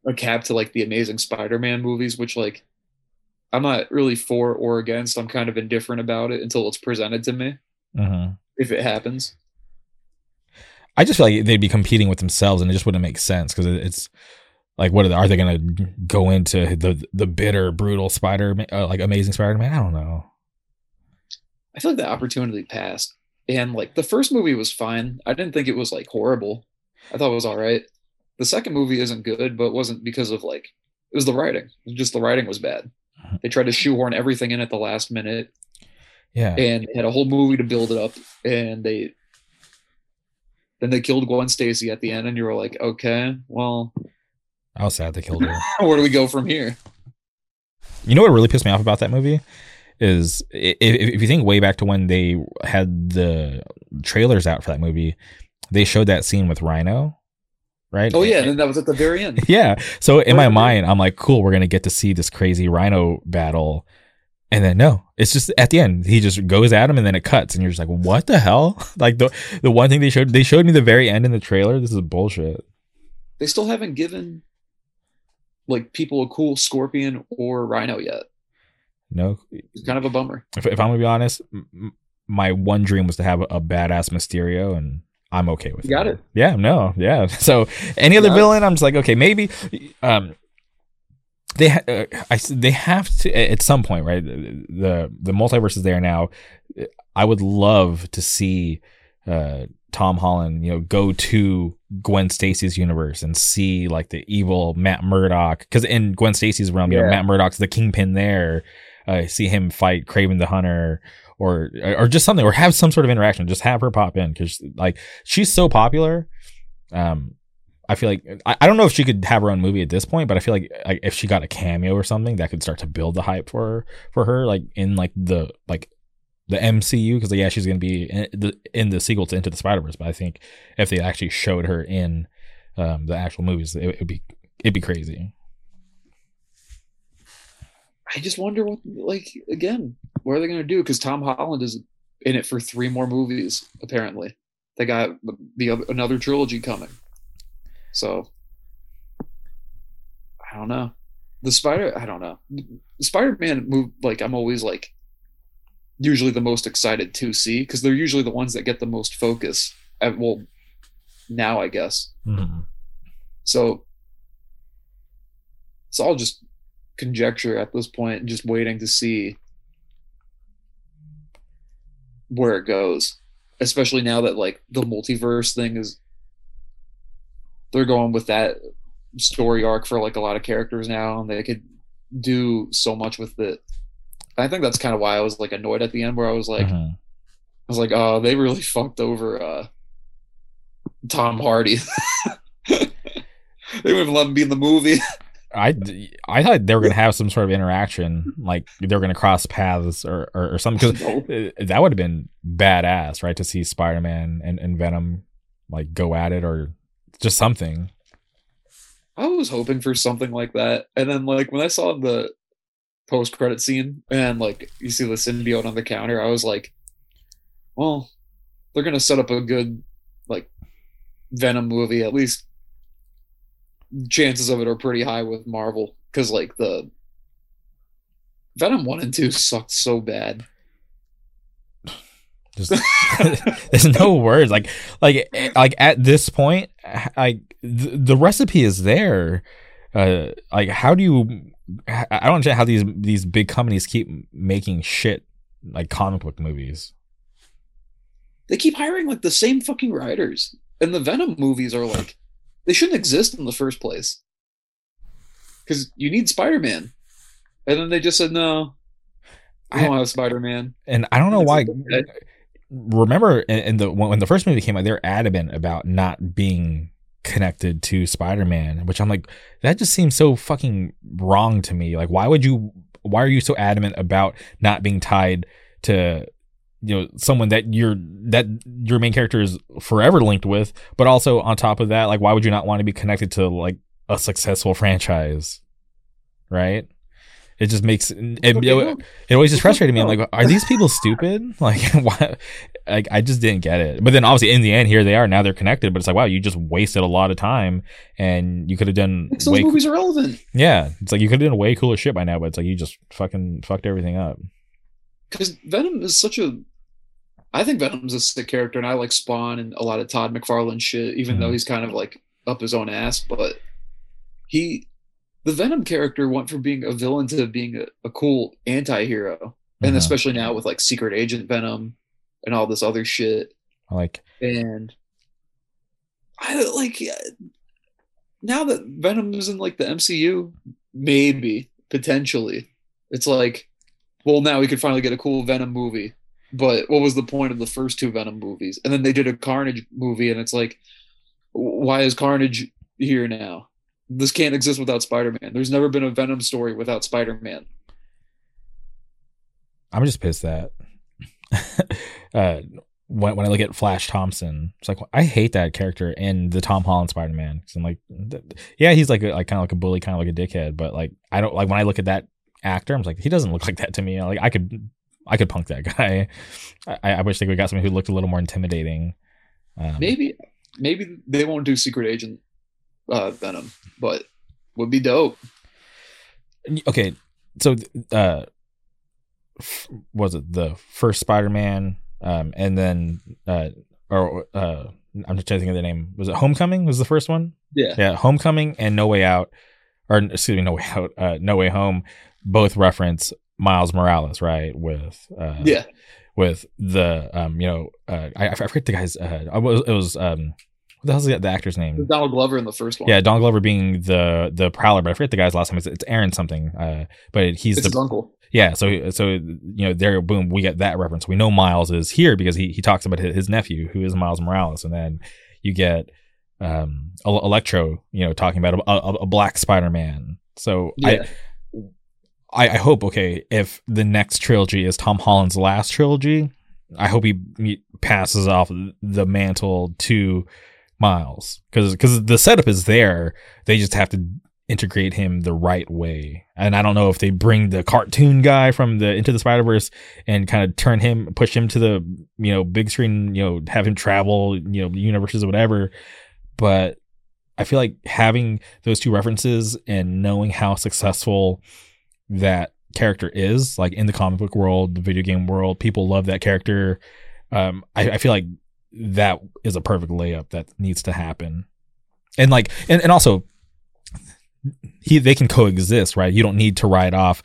A cap to like the Amazing Spider-Man movies, which like I'm not really for or against. I'm kind of indifferent about it until it's presented to me. hmm If it happens, I just feel like they'd be competing with themselves, and it just wouldn't make sense because it's like, what are they, are they going to go into the the bitter, brutal Spider, uh, like Amazing Spider-Man? I don't know. I feel like the opportunity passed. And like the first movie was fine. I didn't think it was like horrible. I thought it was all right. The second movie isn't good, but it wasn't because of like it was the writing. Was just the writing was bad. Mhm. They tried to shoehorn everything in at the last minute Yeah, and had a whole movie to build it up and they then they killed Gwen Stacy at the end and you were like, okay, well, I was sad they killed her. where do we go from here? you know what really pissed me off about that movie is if, if you think way back to when they had the trailers out for that movie, they showed that scene with Rhino, right? Oh yeah, and then that was at the very end. Yeah. So in my mind, I'm like, cool, we're gonna get to see this crazy rhino battle. And then no, it's just at the end, he just goes at him and then it cuts, and you're just like, what the hell? like the the one thing they showed they showed me the very end in the trailer. This is bullshit. They still haven't given like people a cool scorpion or rhino yet. No, It's kind of a bummer. if, if I'm gonna be honest, m- m- my one dream was to have a, a badass Mysterio, and I'm okay with You got it. Yeah, no, yeah. So any other villain, I'm just like, okay, maybe. Um, they ha- uh, I they have to at some point, right? The the multiverse is there now. I would love to see uh, Tom Holland, you know, go to Gwen Stacy's universe and see like the evil Matt Murdock, because in Gwen Stacy's realm, you know. Matt Murdock's the kingpin there. Uh, see him fight Kraven the Hunter, or or just something, or have some sort of interaction. Just have her pop in because like she's so popular. Um, I feel like I, I don't know if she could have her own movie at this point, but I feel like, like if she got a cameo or something, that could start to build the hype for her, for her, like in like the like the MCU because yeah, she's gonna be in the in the sequel to Into the Spider Verse. But I think if they actually showed her in um, the actual movies, it would be it'd be crazy. I just wonder what, like, again, what are they going to do? Because Tom Holland is in it for three more movies, apparently. They got the other, another trilogy coming. So, I don't know. The Spider, I don't know. Spider Man move, like, I'm always like, usually the most excited to see because they're usually the ones that get the most focus. At, well, now, I guess. Mhm. So it's all just conjecture at this point, just waiting to see where it goes. Especially now that like the multiverse thing is they're going with that story arc for like a lot of characters now and they could do so much with it. I think that's kind of why I was like annoyed at the end where I was like Mhm. I was like, oh, they really fucked over uh Tom Hardy. they wouldn't even let him be in the movie. I, I thought they were gonna have some sort of interaction, like they were gonna cross paths or or, or something. Because that would have been badass, right? To see Spider Man and, and Venom like go at it or just something. I was hoping for something like that. And then like when I saw the post credit scene and like you see the symbiote on the counter, I was like, well, they're gonna set up a good like Venom movie. At least chances of it are pretty high with Marvel. Cause like the Venom one and two sucked so bad. Just there's no words. Like like like at this point, like the, the recipe is there. Uh, like how do you? I I don't understand how these these big companies keep making shit like comic book movies. They keep hiring like the same fucking writers. And the Venom movies are like they shouldn't exist in the first place. Cause you need Spider Man. And then they just said no. I I- don't have Spider Man. And I don't know why. Remember, in, the when, when the first movie came out, they're adamant about not being connected to Spider-Man, which I'm like, that just seems so fucking wrong to me. Like, why would you? Why are you so adamant about not being tied to? You know, someone that your that your main character is forever linked with, but also on top of that, like, why would you not want to be connected to like a successful franchise? Right? It just makes it, it, it always just frustrated me. I'm like, are these people stupid? Like, why? Like, I just didn't get it. But then obviously, in the end, here they are. Now they're connected. But it's like, wow, you just wasted a lot of time, and you could have done It's those way. movies are relevant. Yeah, it's like you could have done way cooler shit by now. But it's like you just fucking fucked everything up. Because Venom is such a I think Venom's a sick character and I like Spawn and a lot of Todd McFarlane shit, even though Mhm. he's kind of like up his own ass, but he the Venom character went from being a villain to being a, a cool anti-hero. And Mhm. especially now with like Secret Agent Venom and all this other shit. Like, And I like now that Venom is in like the MCU, maybe potentially it's like, well, now we could finally get a cool Venom movie. But what was the point of the first two Venom movies? And then they did a Carnage movie, and it's like, why is Carnage here now? This can't exist without Spider-Man. There's never been a Venom story without Spider-Man. I'm just pissed that uh, when when I look at Flash Thompson, it's like I hate that character in the Tom Holland Spider Man. I'm like, yeah, he's like a, like kind of like a bully, kind of like a dickhead. But like, I don't like when I look at that actor. I'm like, he doesn't look like that to me. Like, I could I could punk that guy. I, I wish they could got someone who looked a little more intimidating. Um, Maybe, maybe they won't do Secret Agent uh, Venom, but would be dope. okay so uh f- was it the first spider-man um and then uh or uh I'm just trying to think of the name. Was it Homecoming? Was the first one? Yeah. Yeah, Homecoming and No Way Out, or excuse me, No Way Out, uh, No Way Home, both reference Miles Morales, right? With uh, Yeah. with the um, you know, uh, I, I forget the guy's. Uh, it was, it was um, what the hell's the, the actor's name? Donald Glover in the first one. Yeah, Don Glover being the the Prowler, but I forget the guy's last name. It's, it's Aaron something. Uh, but he's It's the his uncle. yeah. So so you know there, boom, we get that reference. We know Miles is here because he he talks about his, his nephew who is Miles Morales, and then you get um Electro, you know, talking about a, a, a black Spider Man. So Yeah. I, I I hope okay if the next trilogy is Tom Holland's last trilogy, I hope he, he passes off the mantle to Miles because because the setup is there. They just have to integrate him the right way. And I don't know if they bring the cartoon guy from the Into the Spider Verse and kind of turn him, push him to the you know big screen, you know, have him travel, you know, universes or whatever. But I feel like having those two references and knowing how successful that character is, like in the comic book world, the video game world, people love that character. Um, I, I feel like that is a perfect layup that needs to happen. And like, and, and also, he they can coexist, right? You don't need to write off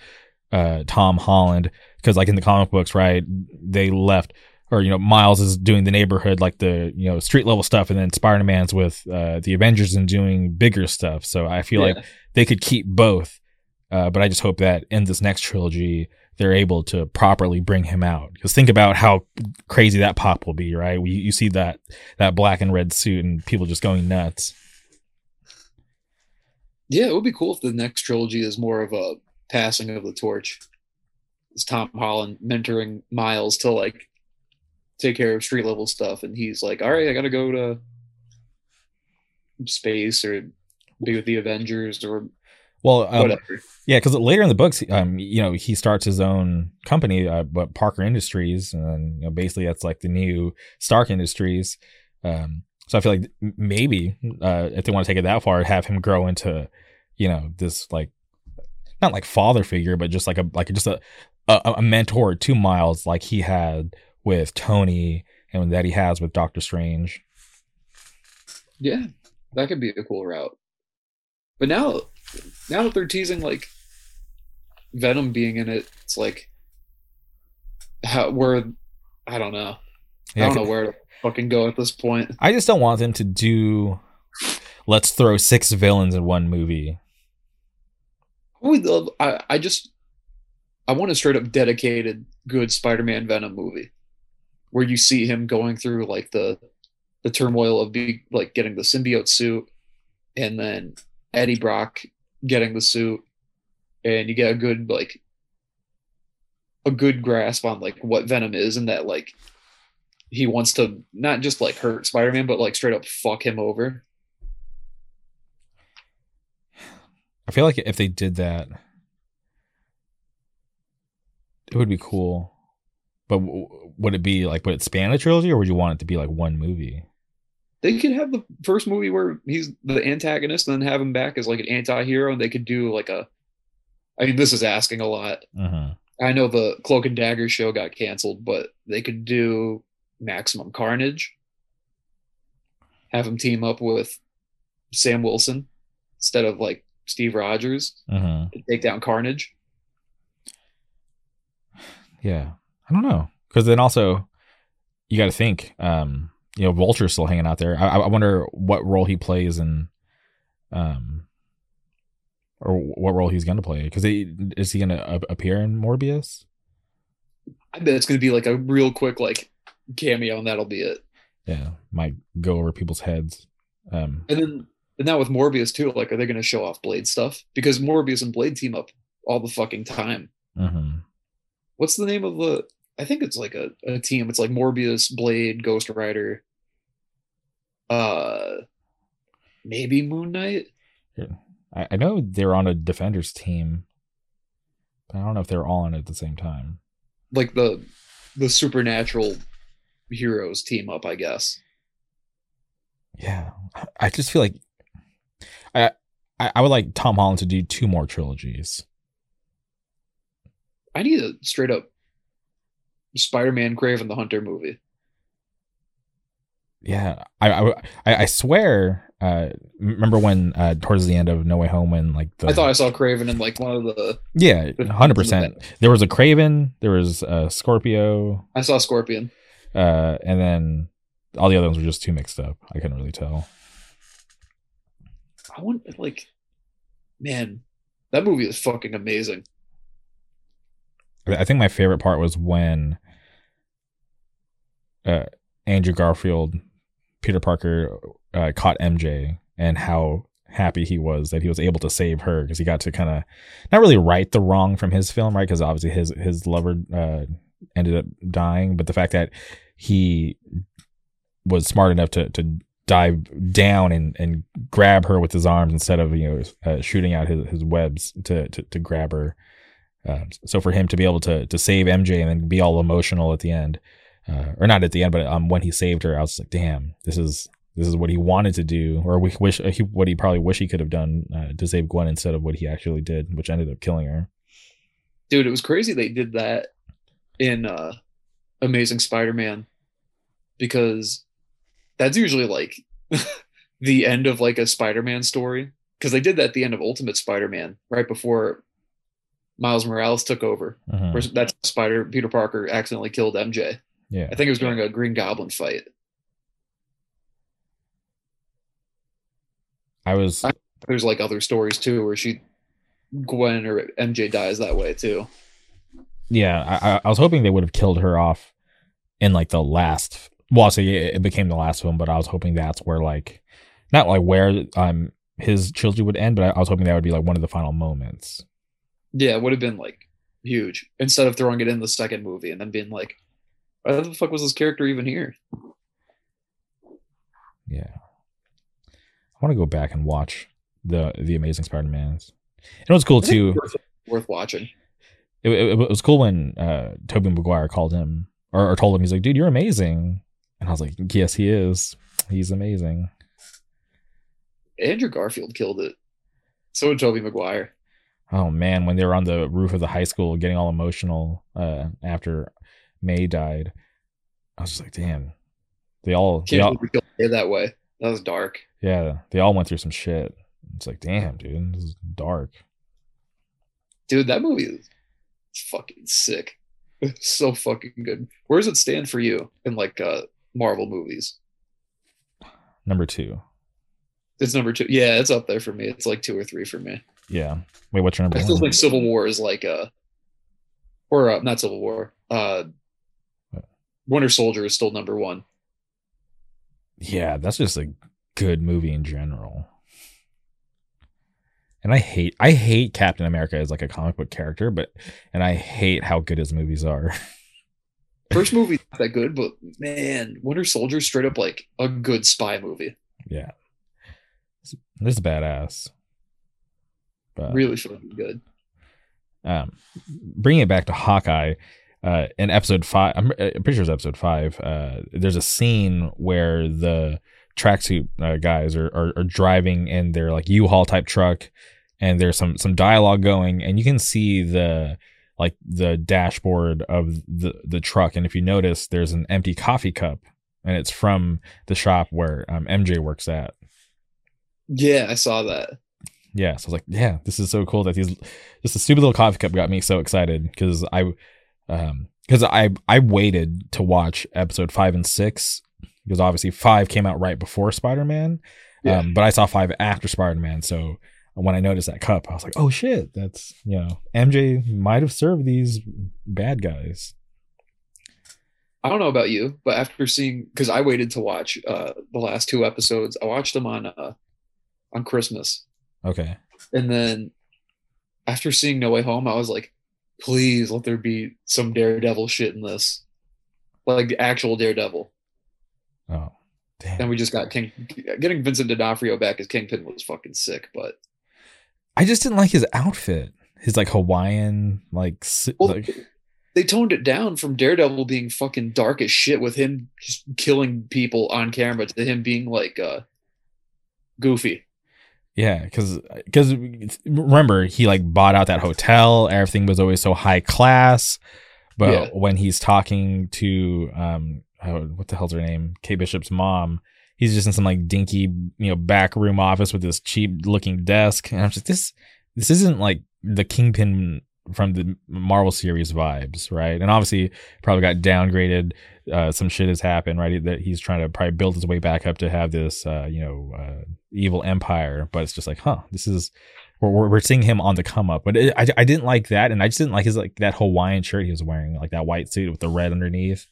uh, Tom Holland because, like in the comic books, right? They left, or you know, Miles is doing the neighborhood, like the you know street level stuff, and then Spider Man's with uh, the Avengers and doing bigger stuff. So I feel like they could keep both. Uh, but I just hope that in this next trilogy, they're able to properly bring him out. Because think about how crazy that pop will be, right? We, you see that that black and red suit and people just going nuts. Yeah, it would be cool if the next trilogy is more of a passing of the torch. It's Tom Holland mentoring Miles to like take care of street level stuff, and he's like, "All right, I gotta go to space or be with the Avengers or Well, um, yeah, because later in the books, um, you know, he starts his own company, uh, but Parker Industries, and you know, basically that's like the new Stark Industries. Um, so I feel like maybe uh, if they want to take it that far, have him grow into, you know, this like not like father figure, but just like a like just a a, a mentor to Miles, like he had with Tony and that he has with Doctor Strange. Yeah, that could be a cool route. But now, now that they're teasing like Venom being in it, it's like how where I don't know. Yeah, I don't know where to fucking go at this point. I just don't want them to do. Let's throw six villains in one movie. I would love. I, I just I want a straight up dedicated good Spider-Man Venom movie where you see him going through like the the turmoil of be like getting the symbiote suit and then Eddie Brock getting the suit and you get a good like a good grasp on like what Venom is and that like he wants to not just like hurt Spider-Man but like straight up fuck him over. I feel like if they did that, it would be cool. But would it be like would it span a trilogy, or would you want it to be like one movie? They could have the first movie where he's the antagonist and then have him back as like an anti-hero and they could do like a i mean this is asking a lot. Hmm i know the cloak and dagger show got canceled but they could do maximum carnage. Have him team up with sam wilson instead of like steve rogers to take down carnage. Yeah, I don't know. Because then also you got to think. Um, you know, Vulture's still hanging out there. I, I wonder what role he plays in, um, or what role he's going to play. Because is he going to appear in Morbius? i bet it's going to be like a real quick like cameo and that'll be it Yeah, might go over people's heads. Um, And then and now with Morbius too, like are they gonna show off Blade stuff? Because Morbius and Blade team up all the fucking time. mhm. What's the name of the I think it's like a, a team. It's like Morbius, Blade, Ghost Rider, uh maybe Moon Knight. I, I know they're on a Defenders team, but I don't know if they're all on it at the same time. Like the the supernatural heroes team up, I guess. Yeah, I just feel like I, I would like Tom Holland to do two more trilogies. I need a straight up Spider-Man Kraven the Hunter movie. yeah, I I, I- I swear. Uh, remember when uh, towards the end of No Way Home, when like the I thought I saw Kraven in like one of the. yeah, hundred percent. There was a Kraven, there was a Scorpio, I saw Scorpion. uh, and then all the other ones were just too mixed up. I couldn't really tell. I want like, man, that movie is fucking amazing. I think my favorite part was when uh, Andrew Garfield, Peter Parker, uh, caught MJ and how happy he was that he was able to save her because he got to kind of not really right the wrong from his film, right? Because obviously his his lover uh, ended up dying, but the fact that he was smart enough to to dive down and and grab her with his arms instead of you know uh, shooting out his, his webs to, to to grab her. Uh, so for him to be able to to save MJ and then be all emotional at the end, uh, or not at the end, but um, when he saved her, I was like, damn, this is this is what he wanted to do, or we wish he, what he probably wish he could have done uh, to save Gwen instead of what he actually did, which ended up killing her. Dude, it was crazy they did that in uh Amazing Spider-Man because that's usually like the end of like a Spider-Man story because they did that at the end of Ultimate Spider-Man right before Miles Morales took over. Mhm. Where that's Spider Peter Parker accidentally killed MJ. Yeah, I think it was during a Green Goblin fight. I was. There's like other stories too where she Gwen or MJ dies that way too. Yeah, I, I- I was hoping they would have killed her off in like the last. Well, so it became the last film, but I was hoping that's where like, not like where um his trilogy would end, but I, I was hoping that would be like one of the final moments. Yeah, it would have been like huge instead of throwing it in the second movie and then being like, why the fuck was this character even here? Yeah, I want to go back and watch the the Amazing Spider-Man's. And it was cool too. Worth, worth watching. It, it, it was cool when uh Tobey Maguire called him or, or told him he's like, "Dude, you're amazing," and I was like, "Yes, he is. He's amazing." Andrew Garfield killed it. So did Tobey Maguire. Oh man, when they were on the roof of the high school getting all emotional uh, after May died, I was just like, damn. They all, they Can't all, believe we killed her that way. That was dark. yeah, they all went through some shit. It's like, damn, dude, this is dark. Dude, that movie is fucking sick. so fucking good. Where does it stand for you in like uh Marvel movies? Number two, It's number two. Yeah, it's up there for me. It's like two or three for me. Yeah. Wait, what's your number I feel one? think Civil War is like uh or uh, not Civil War. Uh Winter Soldier is still number one. Yeah, that's just a good movie in general. And I hate, I hate Captain America as like a comic book character, but and I hate how good his movies are. First movie not that good, but man, Winter Soldier straight up like a good spy movie. yeah, this is badass. But Really fucking good. um, bringing it back to Hawkeye, uh, in episode five, I'm, uh, I'm pretty sure it's episode five. Uh, there's a scene where the tracksuit uh, guys are, are are driving in their like U-Haul type truck, and there's some some dialogue going, and you can see the like the dashboard of the the truck, and if you notice, there's an empty coffee cup, and it's from the shop where um, MJ works at. Yeah, I saw that. Yeah, so I was like, yeah, this is so cool that these just a stupid little coffee cup got me so excited because I um because I I waited to watch episode five and six because obviously five came out right before Spider Man, Yeah. um, but I saw five after Spider Man. So when I noticed that cup, I was like, oh shit, that's you know MJ might have served these bad guys. I don't know about you, but after seeing because I waited to watch uh the last two episodes, I watched them on uh on Christmas. Okay, And then after seeing No Way Home, I was like, please let there be some Daredevil shit in this. Like the actual Daredevil. oh damn, And we just got King getting Vincent D'Onofrio back as Kingpin was fucking sick, but I just didn't like his outfit, his like Hawaiian like, well, like they toned it down from Daredevil being fucking dark as shit with him just killing people on camera to him being like uh goofy. Yeah, because because remember he like bought out that hotel. Everything was always so high class, but Yeah. when he's talking to um oh, what the hell's her name? Kate Bishop's mom. He's just in some like dinky, you know, back room office with this cheap looking desk, and I'm just this. This isn't like the Kingpin from the Marvel series vibes, right? And obviously, probably got downgraded. Uh, some shit has happened, right? That he's trying to probably build his way back up to have this, uh, you know, uh, evil empire. But it's just like, huh, this is we're, we're seeing him on the come up. But it, I, I didn't like that, and I just didn't like his like that Hawaiian shirt he was wearing, like that white suit with the red underneath.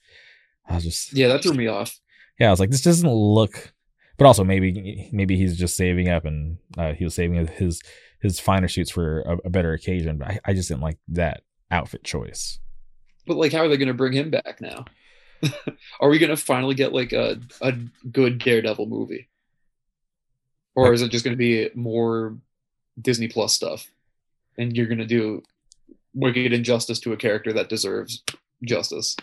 I was just yeah, that threw me off. Yeah, I was like, this doesn't look. But also maybe maybe he's just saving up, and uh, he was saving his his finer suits for a, a better occasion. But I, I just didn't like that outfit choice. But like, how are they going to bring him back now? are we going to finally get like a a good Daredevil movie, or is it just going to be more Disney Plus stuff, and you're going to do wicked injustice to a character that deserves justice?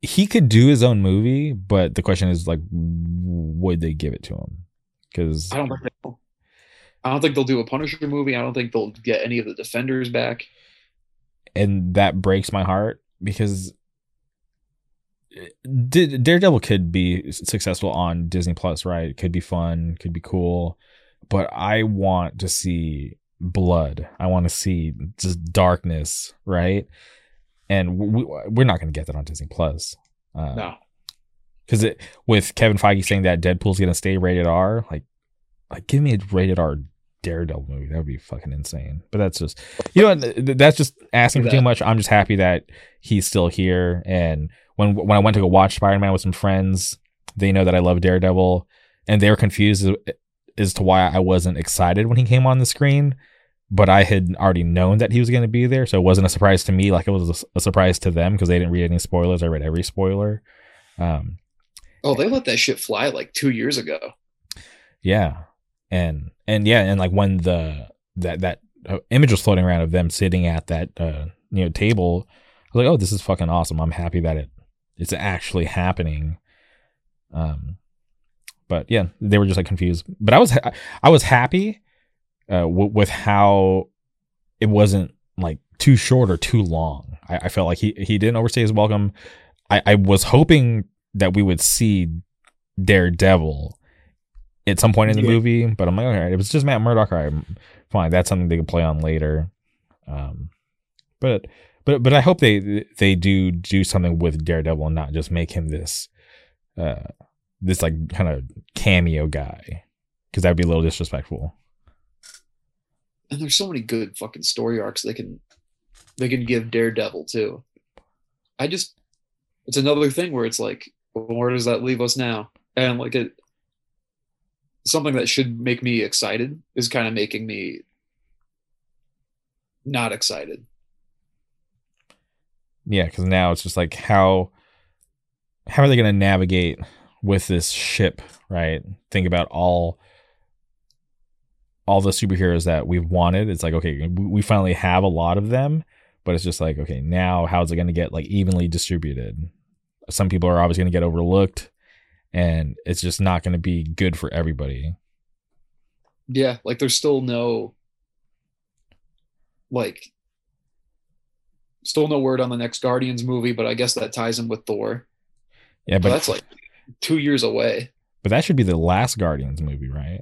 He could do his own movie, but the question is like, would they give it to him? Because I don't think they'll, I don't think they'll do a Punisher movie. I don't think they'll get any of the Defenders back. And that breaks my heart because Daredevil could be successful on Disney Plus, right? Could be fun, could be cool, but I want to see blood. I want to see just darkness, right? And we, we're not going to get that on Disney Plus. Uh, no, because it with Kevin Feige saying that Deadpool's going to stay rated R, like, like give me a rated R Daredevil movie. That would be fucking insane. But that's just, you know, that's just asking for too much. I'm just happy that he's still here and when when I went to go watch Spider Man with some friends, they know that I love Daredevil, and they were confused as, as to why I wasn't excited when he came on the screen. But I had already known that he was going to be there, so it wasn't a surprise to me. Like it was a, a surprise to them because they didn't read any spoilers. I read every spoiler. Um, oh, they let that shit fly like two years ago. Yeah, and and yeah, and like when the that that uh, image was floating around of them sitting at that uh, you know table, I was like, oh, this is fucking awesome. I'm happy that it it's actually happening. Um, but yeah, they were just like confused. But I was ha- I was happy uh, w- with how it wasn't like too short or too long. I, I felt like he he didn't overstay his welcome. I, I was hoping that we would see Daredevil at some point in the yeah. movie, but I'm like, all right, it was just Matt Murdock. All right, fine, that's something they can play on later. Um, but but but I hope they they do do something with Daredevil and not just make him this uh this like kind of cameo guy because that'd be a little disrespectful. And there's so many good fucking story arcs they can they can give Daredevil too. I just it's another thing where it's like, where does that leave us now? And like it something that should make me excited is kind of making me not excited yeah, because now it's just like how how are they going to navigate with this ship, right? Think about all all the superheroes that we've wanted. It's like okay, we finally have a lot of them, but it's just like okay, now how's it going to get like evenly distributed? Some people are obviously going to get overlooked, and it's just not going to be good for everybody. Yeah, like there's still no like Still no word on the next Guardians movie, but I guess that ties in with Thor. Yeah, but so that's like two years away. But that should be the last Guardians movie, right?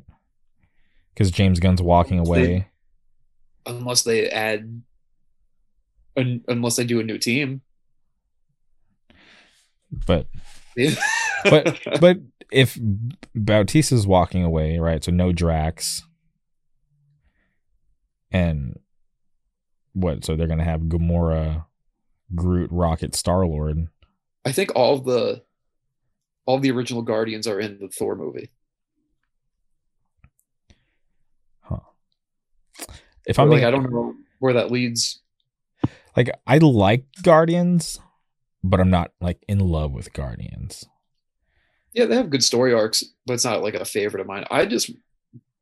Because James Gunn's walking away. They, unless they add, unless they do a new team. But, but, but if Bautista's walking away, right? So no Drax, and what? So they're gonna have Gamora, Groot, Rocket, Star Lord. I think all the all the original Guardians are in the Thor movie. Huh. If I'm like, I don't know where that leads. Like I like Guardians, but I'm not like in love with Guardians. Yeah, they have good story arcs, but it's not like a favorite of mine. I just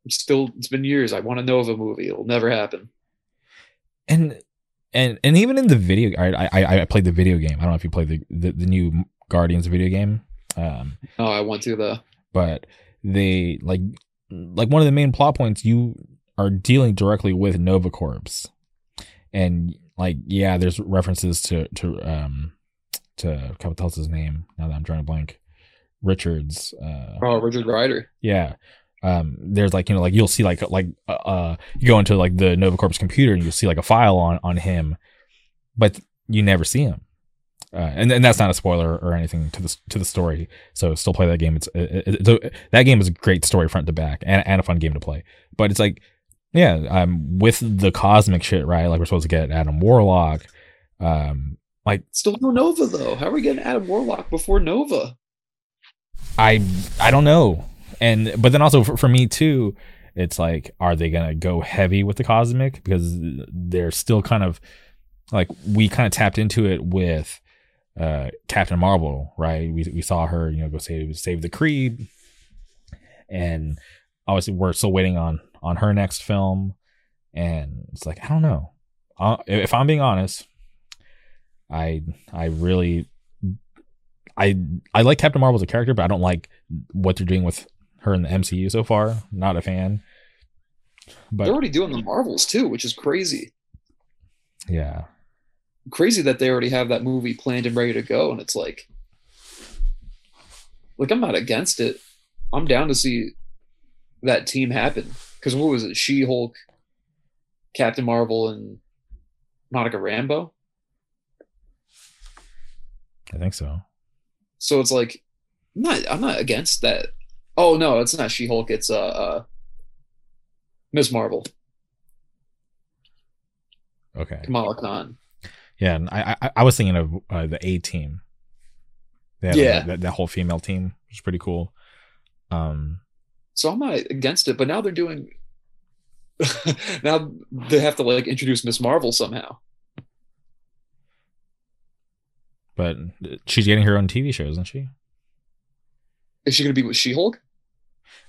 still it's been years. I want to know of a movie. It'll never happen and and and even in the video, I I, I played the video game. I don't know if you played the, the, the new Guardians video game. Um, oh, I want to though. But they like like one of the main plot points. You are dealing directly with Nova Corps, and like yeah, there's references to to um to what the hell's his name? Now that I'm drawing a blank. Richards. Uh, oh, Richard Rider. Yeah. Um, there's like you know like you'll see like like uh, uh you go into like the Nova Corp's computer and you'll see like a file on on him, but you never see him. Uh, and and that's not a spoiler or anything to the to the story. So still play that game. It's, it, it, it's that game is a great story front to back and, and a fun game to play. But it's like, yeah, um, with the cosmic shit, right? Like we're supposed to get Adam Warlock. Um, like still no Nova though. How are we getting Adam Warlock before Nova? I I don't know. And but then also for, for me too, it's like, are they gonna go heavy with the cosmic because they're still kind of like we kind of tapped into it with uh, Captain Marvel, right? We we saw her, you know, go save save the Kree, and obviously we're still waiting on on her next film, and it's like I don't know. Uh, if I'm being honest, I I really I I like Captain Marvel as a character, but I don't like what they're doing with her in the MCU so far. Not a fan. But they're already doing the Marvels too, which is crazy. Yeah, crazy that they already have that movie planned and ready to go and it's like like i'm not against it i'm down to see that team happen because what was it she-hulk captain marvel and monica rambeau i think so so it's like I'm not i'm not against that oh no it's not she-hulk it's uh, uh miss marvel okay kamala khan yeah, and I, I, I was thinking of uh, the A team. yeah, that, that whole female team was pretty cool. Um, so I'm not against it, but now they're doing. now they have to like introduce Miss Marvel somehow. But she's getting her own TV show, isn't she? Is she going to be with She Hulk?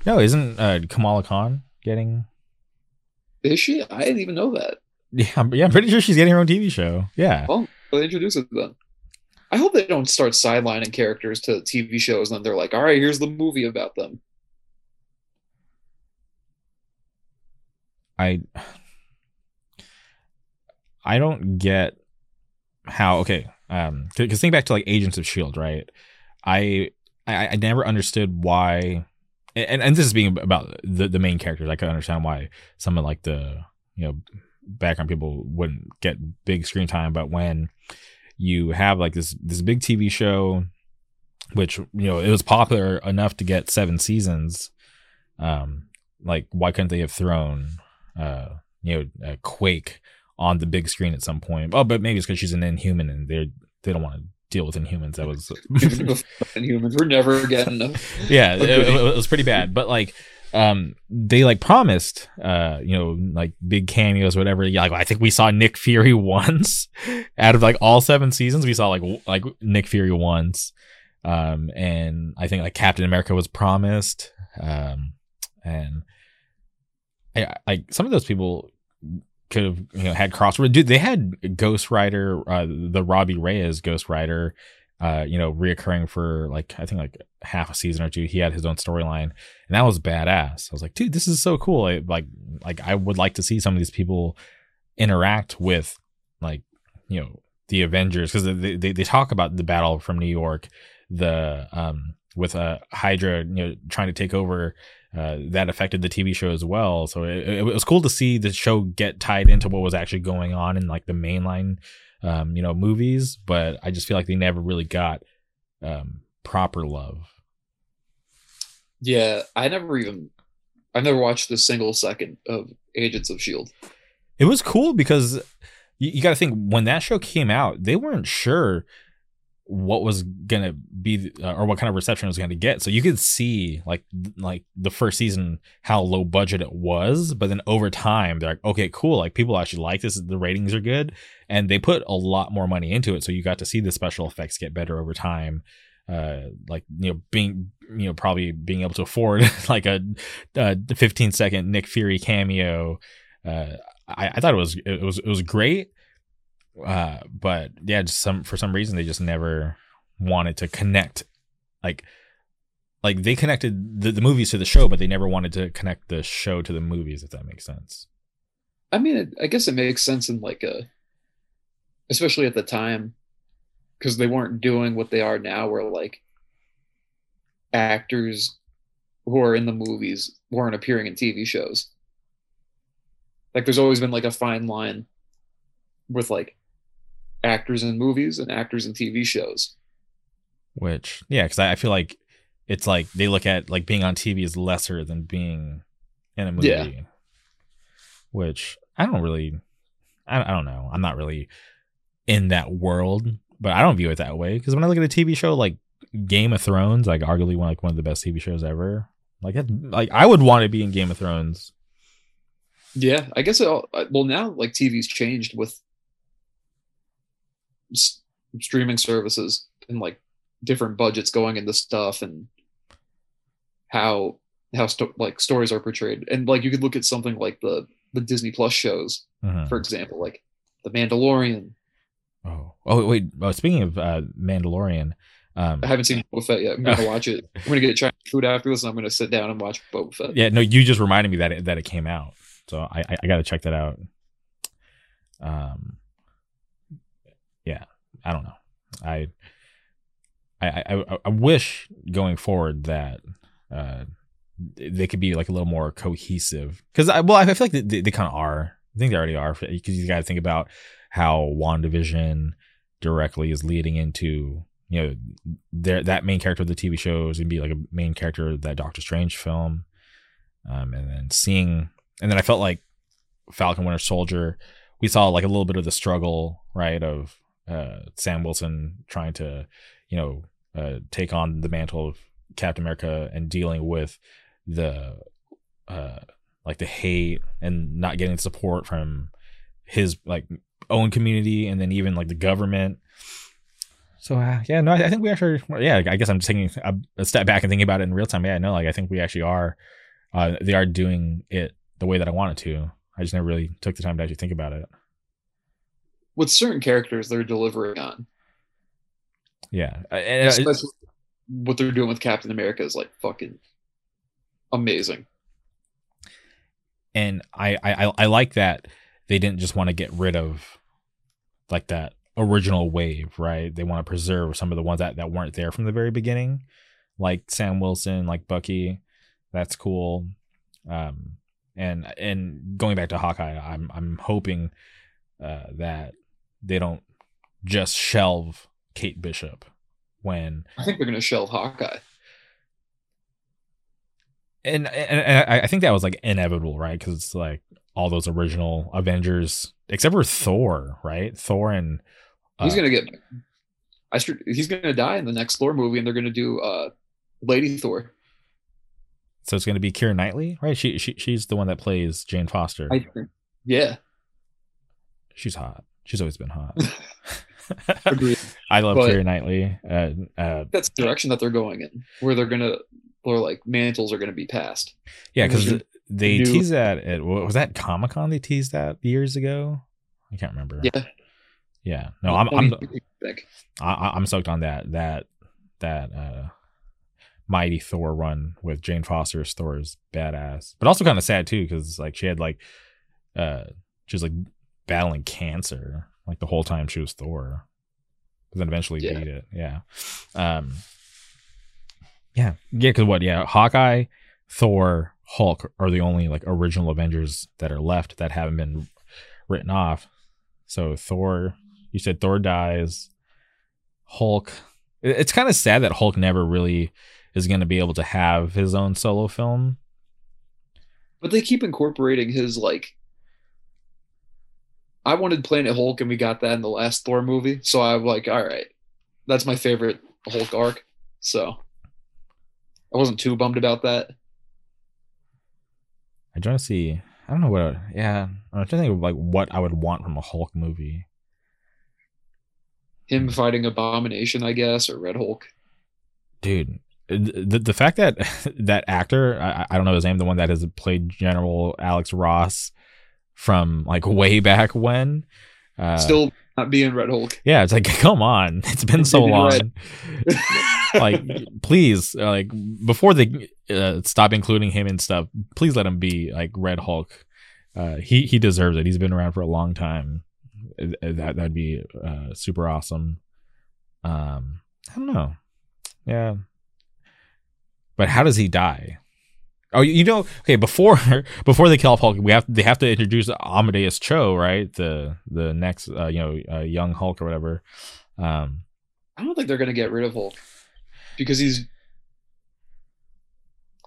No, isn't uh, Kamala Khan getting? Is she? I didn't even know that. Yeah, yeah, I'm pretty sure she's getting her own TV show. Yeah. Well, they introduce it then. I hope they don't start sidelining characters to TV shows and then they're like, all right, here's the movie about them. I I don't get how okay um because think back to like Agents of Shield right? I I, I never understood why and and this is being about the the main characters. I can understand why some of like the you know background people wouldn't get big screen time, but when you have like this this big TV show, which you know it was popular enough to get seven seasons, um, like why couldn't they have thrown uh you know a Quake on the big screen at some point? Oh, but maybe it's because she's an Inhuman and they they don't want to deal with Inhumans. That was Inhumans. We're never getting them. yeah, it, it, was pretty bad. But like um, they like promised, uh, you know, like big cameos, whatever. Yeah, like I think we saw Nick Fury once out of like all seven seasons. We saw like like Nick Fury once, um, and I think like Captain America was promised, um, and I, like some of those people could have you know had crossover. Dude, they had Ghost Rider, uh, the Robbie Reyes Ghost Rider uh, you know, reoccurring for like I think like half a season or two. He had his own storyline, and that was badass. I was like, dude, this is so cool. I, like, like I would like to see some of these people interact with like you know the Avengers because they, they they talk about the battle from New York, the um with uh Hydra you know trying to take over. Uh, that affected the TV show as well. So it, it was cool to see the show get tied into what was actually going on in like the mainline um, you know, movies, but I just feel like they never really got um, proper love. Yeah, I never even I never watched a single second of Agents of Shield. It was cool because you, you got to think when that show came out, they weren't sure what was gonna be uh, or what kind of reception it was gonna get. So you could see like like the first season how low budget it was, but then over time they're like, okay, cool, like people actually like this. The ratings are good, and they put a lot more money into it. So you got to see the special effects get better over time. Uh, like you know, being you know probably being able to afford like a, a 15 second Nick Fury cameo. Uh, I, I thought it was it was it was great uh, but yeah, just some for some reason they just never wanted to connect, like, like they connected the, the movies to the show, but they never wanted to connect the show to the movies. If that makes sense. I mean, it, I guess it makes sense in like a, especially at the time, because they weren't doing what they are now, where like actors who are in the movies weren't appearing in TV shows. Like there's always been like a fine line with like actors in movies and actors in TV shows. Which yeah, because I, I feel like it's like they look at like being on TV is lesser than being in a movie. Yeah. Which I don't really, I, I don't know. I'm not really in that world, but I don't view it that way because when I look at a TV show like Game of Thrones, like arguably one like one of the best TV shows ever. Like, like I would want to be in Game of Thrones. Yeah, I guess it all, uh, well now like TV's changed with s- streaming services and like different budgets going into stuff and how how sto- like stories are portrayed and like you could look at something like the the Disney Plus shows Mhm. for example like The Mandalorian Oh, oh wait. Oh, speaking of uh, Mandalorian, um, I haven't seen Boba Fett yet I'm gonna watch it I'm gonna get Chinese food after this and I'm gonna sit down and watch Boba Fett yeah, no, you just reminded me that it, that it came out, so I I, I got to check that out. Um, yeah, I don't know. I I I, I wish going forward that uh they could be like a little more cohesive because I well I feel like they, they, they kind of are. I think they already are because you got to think about how WandaVision directly is leading into you know their that main character of the TV show is gonna be like a main character of that Doctor Strange film, um, and then seeing and then I felt like Falcon Winter Soldier, we saw like a little bit of the struggle right of uh, Sam Wilson trying to you know uh, take on the mantle of Captain America and dealing with the uh, like the hate and not getting support from his like own community and then even like the government. So uh, yeah, no, I, I think we actually, yeah, I guess I'm just taking a, step back and thinking about it in real time. Yeah, no, like I think we actually are, uh, they are doing it the way that I wanted to. I just never really took the time to actually think about it. With certain characters they're delivering on Yeah, and, and, uh, especially what they're doing with Captain America is like fucking amazing and I, I I like that they didn't just want to get rid of like that original wave, right? They want to preserve some of the ones that, that weren't there from the very beginning, like Sam Wilson, like Bucky. That's cool. Um, and and going back to Hawkeye, I'm I'm hoping uh, that they don't just shelve Kate Bishop when I think they're gonna shelve Hawkeye and, and, and I- think that was like inevitable, right? Because it's like all those original Avengers, except for Thor, right? Thor and he's uh, gonna get I str- he's gonna die in the next Thor movie and they're gonna do uh Lady Thor so it's going to be Keira Knightley, right? She she she's the one that plays Jane Foster. I yeah she's hot. She's always been hot. agreed I love But- Keira Knightley. Uh, uh, that's the direction that they're going in where they're gonna or like mantles are gonna be passed yeah, because they new- teased that at what was that Comic Con? They teased that years ago. I can't remember. yeah yeah. No, I'm I'm I think. I, I- I'm stoked on that that that uh mighty Thor run with Jane Foster's Thor is badass, but also kind of sad too because like she had like uh she was like battling cancer like the whole time she was Thor, but then eventually Yeah. beat it. Yeah, um, yeah, yeah. Because what? Yeah, Hawkeye, Thor, Hulk are the only like original Avengers that are left that haven't been written off. So Thor, you said Thor dies. Hulk. It's kind of sad that Hulk never really is going to be able to have his own solo film. But they keep incorporating his like. I wanted Planet Hulk, and we got that in the last Thor movie. So I'm like, all right, that's my favorite Hulk arc. So I wasn't too bummed about that. I trying to see. I don't know what. I- yeah, I'm trying to think of like what I would want from a Hulk movie. Him fighting Abomination, I guess, or Red Hulk. Dude, the the fact that that actor, I, I don't know his name, the one that has played General Alex Ross from like way back when. Uh, Still not being Red Hulk. yeah, it's like come on, it's been so long. Like please uh, like before they uh, stop including him and stuff please let him be like red hulk uh he he deserves it he's been around for a long time Uh, that that'd be uh super awesome Um, I don't know. Yeah, but how does he die? Oh, you know, okay. Before before they kill off Hulk, we have they have to introduce Amadeus Cho, right? The the next, uh, you know, uh, young Hulk or whatever. Um, I don't think they're gonna get rid of Hulk because he's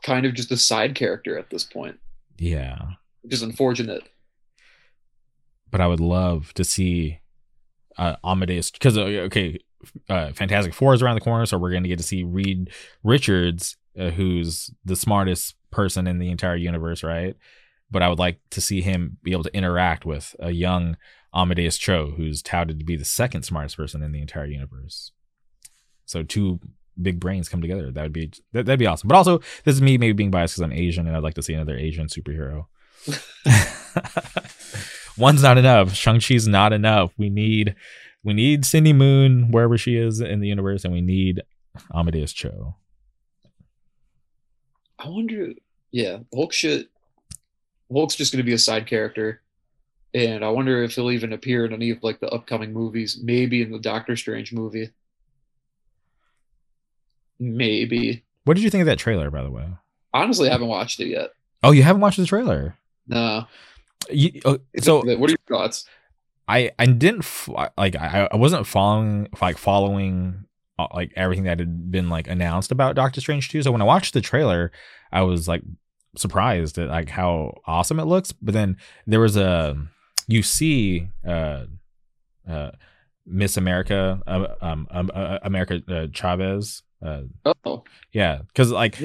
kind of just a side character at this point, yeah, which is unfortunate. but I would love to see uh, Amadeus because uh, okay, uh, Fantastic Four is around the corner, so we're going to get to see Reed Richards, uh, who's the smartest person in the entire universe, right? But I would like to see him be able to interact with a young Amadeus Cho, who's touted to be the second smartest person in the entire universe. So two big brains come together. That would be that, that'd be awesome. But also, this is me maybe being biased because I'm Asian and I'd like to see another Asian superhero. One's not enough. Shang-Chi's not enough. We need we need Cindy Moon wherever she is in the universe, and we need Amadeus Cho. I wonder. Yeah, Hulk should. Hulk's just going to be a side character, and I wonder if he'll even appear in any of like the upcoming movies. Maybe in the Doctor Strange movie. Maybe. What did you think of that trailer, by the way? Honestly, I haven't watched it yet. Oh, you haven't watched the trailer. No. You, oh, so what are your thoughts? I I didn't f- like I I wasn't following like following uh, like everything that had been like announced about Doctor Strange 2. So when I watched the trailer, I was like surprised at like how awesome it looks. But then there was a you see uh uh Miss America uh, um, um uh, America uh, Chavez uh Oh, yeah because like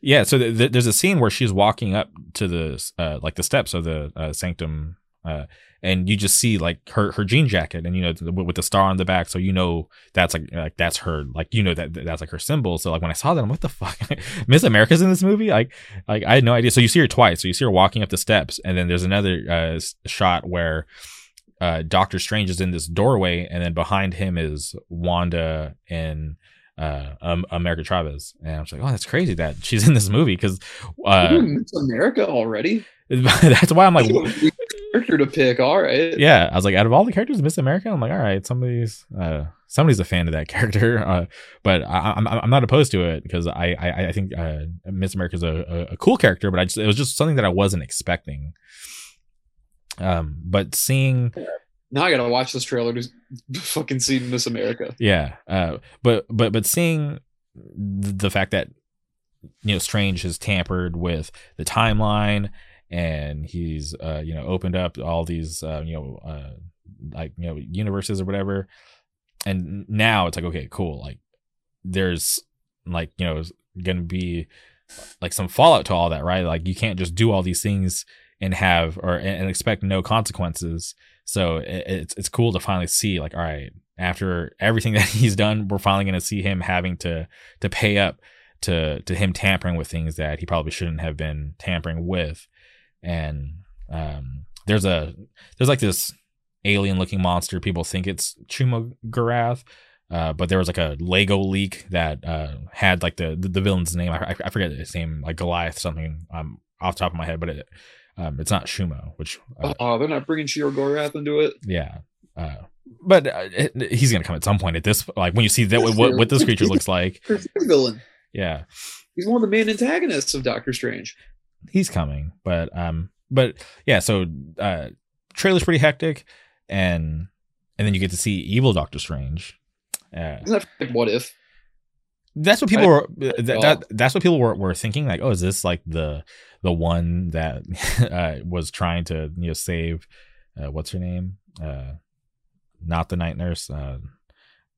yeah so th- th- there's a scene where she's walking up to the uh like the steps of the uh, sanctum uh and you just see like her her jean jacket and you know th- with the star on the back. So you know that's like like that's her like you know that that's like her symbol. So like when i saw that i'm what the fuck? Miss america's in this movie? Like like i had no idea. So you see her twice. So you see her walking up the steps and then there's another uh shot where uh doctor strange is in this doorway and then behind him is wanda and uh um, america chavez. And i was like oh that's crazy that she's in this movie. Because uh Miss America already. that's why i'm like character to pick. All right. yeah i was like out of all the characters miss america i'm like all right somebody's uh somebody's a fan of that character uh but I, i'm i'm not opposed to it because i i i think uh miss america's a, a, a cool character but i just it was just something that i wasn't expecting um but seeing Now I gotta watch this trailer to fucking see Miss America. yeah uh but but but seeing the fact that you know strange has tampered with the timeline and he's uh you know opened up all these uh you know uh like you know universes or whatever. And now it's like okay cool like there's like you know gonna be like some fallout to all that right? Like you can't just do all these things and have or and expect no consequences. So it, it's it's cool to finally see like all right after everything that he's done we're finally to see him having to to pay up to to him tampering with things that he probably shouldn't have been tampering with and um there's a there's like this alien looking monster people think it's Chuma Garath uh, but there was like a Lego leak that uh, had like the, the the villain's name. I, I forget his name, like Goliath something. Um, off the top of my head, but it um, it's not Shuma, which uh, Oh, they're not bringing Shuma-Gorath into it. yeah. Uh, but uh, it, he's gonna come at some point. At this, like when you see that what, what what this creature looks like, villain. yeah, He's one of the main antagonists of Doctor Strange. He's coming. But um, but yeah. So uh, trailer's pretty hectic, and and then you get to see evil Doctor Strange. Uh, Isn't that like what if? that's what people I- were that, that that's what people were, were thinking like oh is this like the the one that uh was trying to you know save uh what's her name uh not the night nurse uh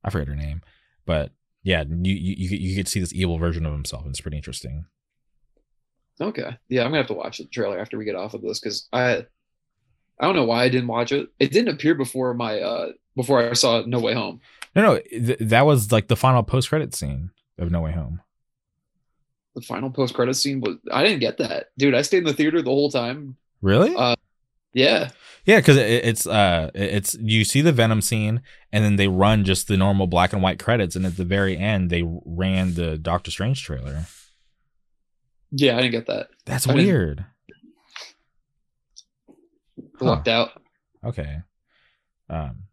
i forget her name but yeah you you you, you get to see this evil version of himself and it's pretty interesting Okay. Yeah, I'm gonna have to watch the trailer after we get off of this because I I don't know why I didn't watch it. It didn't appear before my uh before I saw No Way Home. no no th- that was like the final post-credit scene of no way home The final post credit scene was I didn't get that. Dude, I stayed in the theater the whole time. really Uh, Yeah. Yeah, because it, it's uh, it's you see the Venom scene, and then they run just the normal black and white credits, and at the very end they ran the Doctor Strange trailer. Yeah, I didn't get that. That's I weird. Huh. Lucked out. Okay. Um,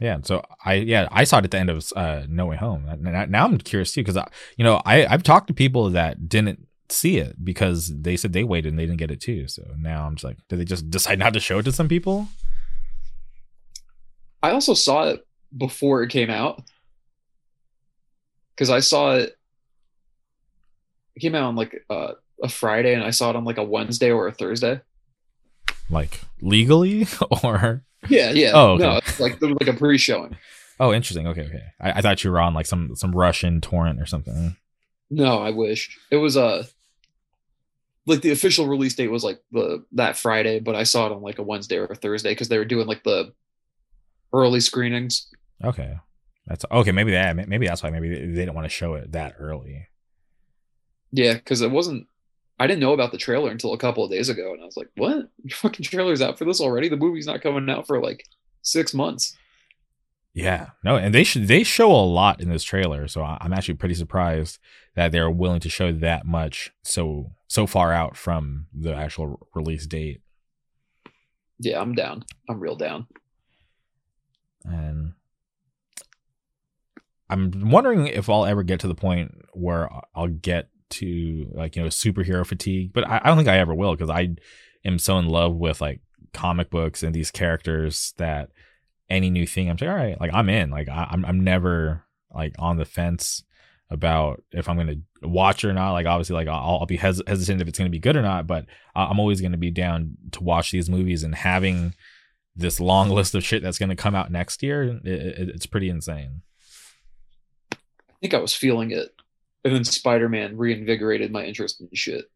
Yeah, so I yeah I saw it at the end of uh, No Way Home. Now, now I'm curious too because you know I I've talked to people that didn't see it because they said they waited and they didn't get it too. So now I'm just like, did they just decide not to show it to some people? I also saw it before it came out because I saw it. It came out on like uh, a Friday, and I saw it on like a Wednesday or a Thursday. Like legally, or yeah, yeah. Oh, okay. no, it's like like a pre-showing. oh, interesting. Okay, okay. I, I thought you were on like some some Russian torrent or something. No, I wish it was a. Uh, like the official release date was like the that Friday, but I saw it on like a Wednesday or a Thursday because they were doing like the early screenings. Okay, that's okay. Maybe that maybe that's why maybe they didn't want to show it that early. Yeah, because it wasn't. I didn't know about the trailer until a couple of days ago, and I was like, "What? Your fucking trailer's out for this already? The movie's not coming out for like six months." Yeah, no, and they should they show a lot in this trailer, so I'm actually pretty surprised that they're willing to show that much so so far out from the actual release date. Yeah, I'm down. I'm real down. And I'm wondering if I'll ever get to the point where I'll get to like you know superhero fatigue, but I, I don't think I ever will because I am so in love with like comic books and these characters that any new thing I'm like all right like I'm in like I, I'm I'm never like on the fence about if I'm to watch or not. Like obviously, like I'll, I'll be hes- hesitant if it's to be good or not, but I'm always to be down to watch these movies and having this long list of shit that's to come out next year. It, it, it's pretty insane. I think I was feeling it, and then Spider Man reinvigorated my interest in shit.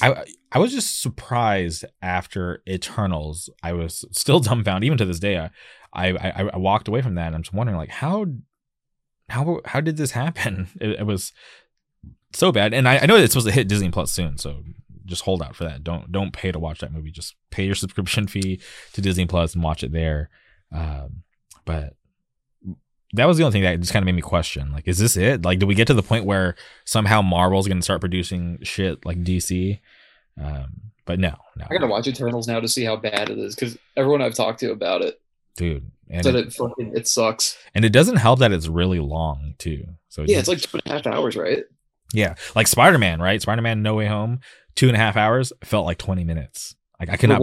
I I was just surprised after Eternals. I was still dumbfounded, even to this day. I I I walked away from that, and I'm just wondering, like, how how how did this happen? It, it was so bad, and I, I know it's supposed to hit Disney Plus soon, so just hold out for that. Don't don't pay to watch that movie. Just pay your subscription fee to Disney Plus and watch it there. Um, but that was the only thing that just kind of made me question like is this it? Like did we get to the point where somehow marvel's going to start producing shit like dc um, but no no. I gotta watch eternals now to see how bad it is because everyone i've talked to about it dude and said it, it, fucking it sucks. And it doesn't help that it's really long too. So yeah it's like two and a half hours right? Yeah like spider-man right? Spider-man no way home two and a half hours felt like 20 minutes. Like i cannot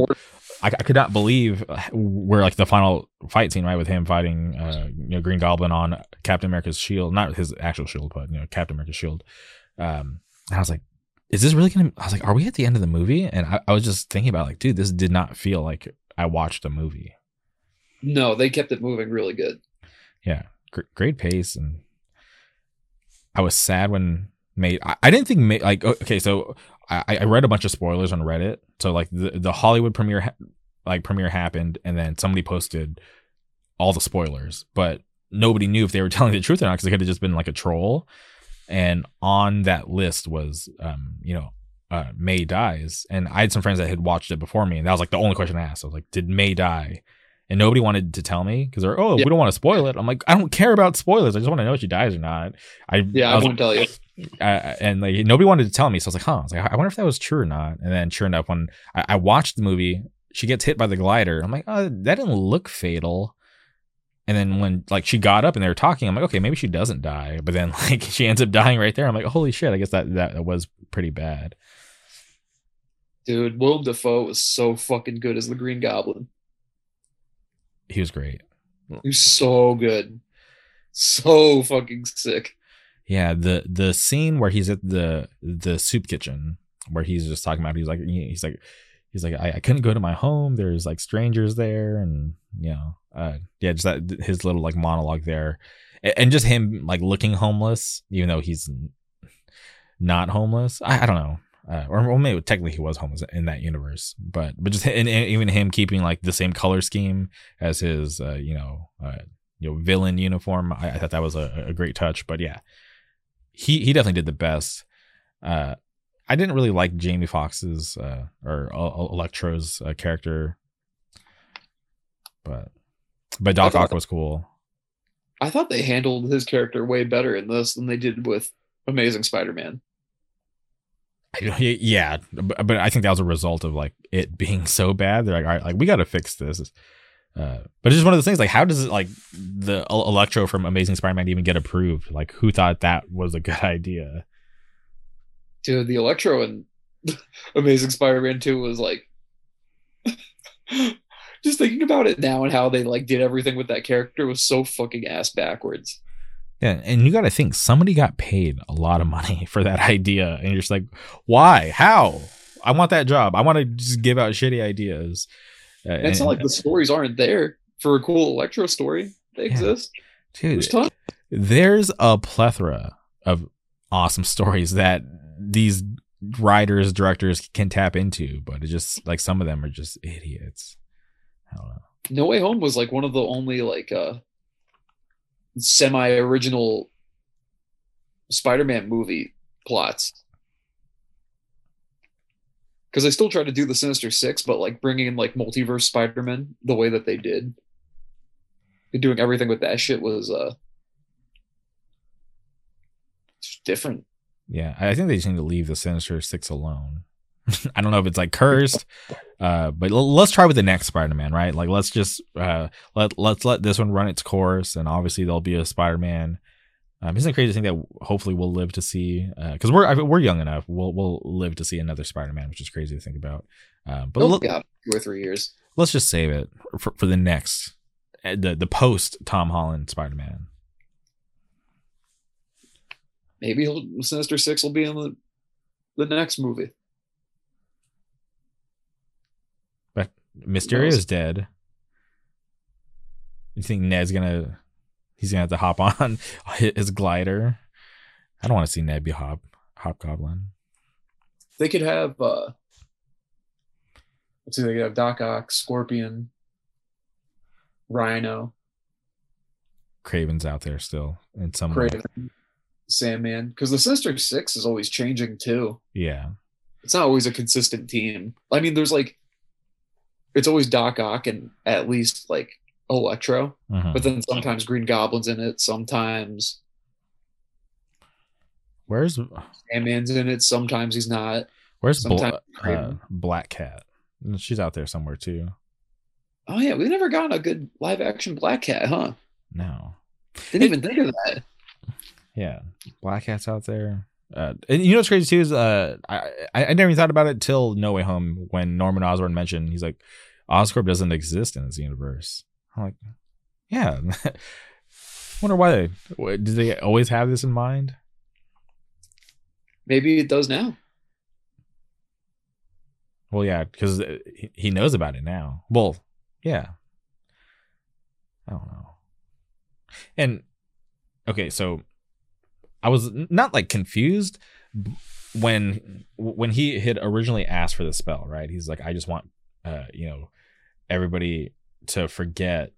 I, I, could not believe where like the final fight scene, right, with him fighting, uh, you know, Green Goblin on Captain America's shield, not his actual shield, but you know, Captain America's shield. Um, and I was like, is this really gonna? I was like, are we at the end of the movie? And I, I was just thinking about like, dude, this did not feel like I watched a movie. No, they kept it moving really good. Yeah, gr- great pace, and I was sad when Made. I, I didn't think May like okay, so I, I read a bunch of spoilers on Reddit. So like the the Hollywood premiere like premiere happened, and then somebody posted all the spoilers, but nobody knew if they were telling the truth or not because it could have just been like a troll. And on that list was, um, you know, uh, May dies, and I had some friends that had watched it before me, and that was like the only question I asked. I was like, "Did May die?" And nobody wanted to tell me because they're, "Oh, yeah. we don't want to spoil it." I'm like, "I don't care about spoilers. I just want to know if she dies or not." I yeah, I, I won't tell you uh, and like nobody wanted to tell me, so I was like, "Huh?" I was like, "I wonder if that was true or not." And then, sure enough, when I, I watched the movie, she gets hit by the glider. I'm like, "Oh, that didn't look fatal." And then when like she got up and they were talking, I'm like, "Okay, maybe she doesn't die." But then like she ends up dying right there. I'm like, "Holy shit!" I guess that that was pretty bad. Dude, Willem Dafoe was so fucking good as the Green Goblin. He was great. He was so good, so fucking sick. Yeah, the the scene where he's at the the soup kitchen where he's just talking about he's like he's like he's like I, I couldn't go to my home. There's like strangers there, and you know, uh, yeah, just that his little like monologue there, and just him like looking homeless, even though he's not homeless. I, I don't know. Uh, or well, maybe technically he was homeless in that universe, but but just and, and even him keeping like the same color scheme as his uh, you know uh, you know villain uniform. I, I thought that was a, a great touch. But yeah, he he definitely did the best. Uh, I didn't really like Jamie Foxx's uh, or Electro's uh, character, but but Doc Ock was cool. I thought they handled his character way better in this than they did with Amazing Spider-Man. Yeah, but I think that was a result of like it being so bad. They're like, all right, like we got to fix this. Uh, but it's just one of those things. Like, how does it like the Electro from Amazing Spider-Man even get approved? Like, who thought that was a good idea? Dude, the Electro and Amazing Spider-Man 2 was like just thinking about it now and how they like did everything with that character was so fucking ass backwards. Yeah, and you got to think somebody got paid a lot of money for that idea, and you're just like, why? How? I want that job. I want to just give out shitty ideas. Uh, it's not like the stories aren't there for a cool Electro story. They yeah. exist. Dude, there's, there's a plethora of awesome stories that these writers, directors can tap into, but it just like some of them are just idiots. I don't know. No Way Home was like one of the only like uh semi original Spider-Man movie plots. Because I still try to do the Sinister Six, but like bringing in like multiverse Spider-Man the way that they did, doing everything with that shit was uh different. Yeah, I think they just need to leave the Sinister Six alone. I don't know if it's like cursed, uh, but l- let's try with the next Spider-Man, right? Like, let's just uh, let let's let this one run its course, and obviously there'll be a Spider-Man. Um, isn't it crazy to think that hopefully we'll live to see? Because uh, we're I mean, we're young enough, we'll we'll live to see another Spider-Man, which is crazy to think about. Uh, but oh, yeah, two or three years. Let's just save it for, for the next uh, the the post Tom Holland Spider-Man maybe Sinister Six will be in the the next movie. But Mysterio's dead. You think Ned's gonna he's gonna have to hop on his glider? I don't want to see Ned be hop hobgoblin. They could have uh let's see, they could have Doc Ock, Scorpion, Rhino. Kraven's out there still in some Kraven. way. Sandman because the Sinister Six is always changing too. Yeah, it's not always a consistent team. I mean, there's like it's always Doc Ock and at least like Electro, mm-hmm. but then sometimes Green Goblin's in it. Sometimes where's Sandman's in it. Sometimes he's not. Where's Bla- uh, Black Cat? She's out there somewhere too. Oh yeah, we've never gotten a good live action Black Cat, huh? No, didn't even think of that. Yeah, Black Cat's out there. Uh, and you know what's crazy too is uh, I I never even thought about it till No Way Home when Norman Osborn mentioned he's like Oscorp doesn't exist in this universe. I'm like, yeah. Wonder why they did they always have this in mind? Maybe it does now. Well, yeah, because he knows about it now. Well, yeah. I don't know. And okay, so I was not like confused when when he had originally asked for the spell, right? He's like, I just want uh, you know, everybody to forget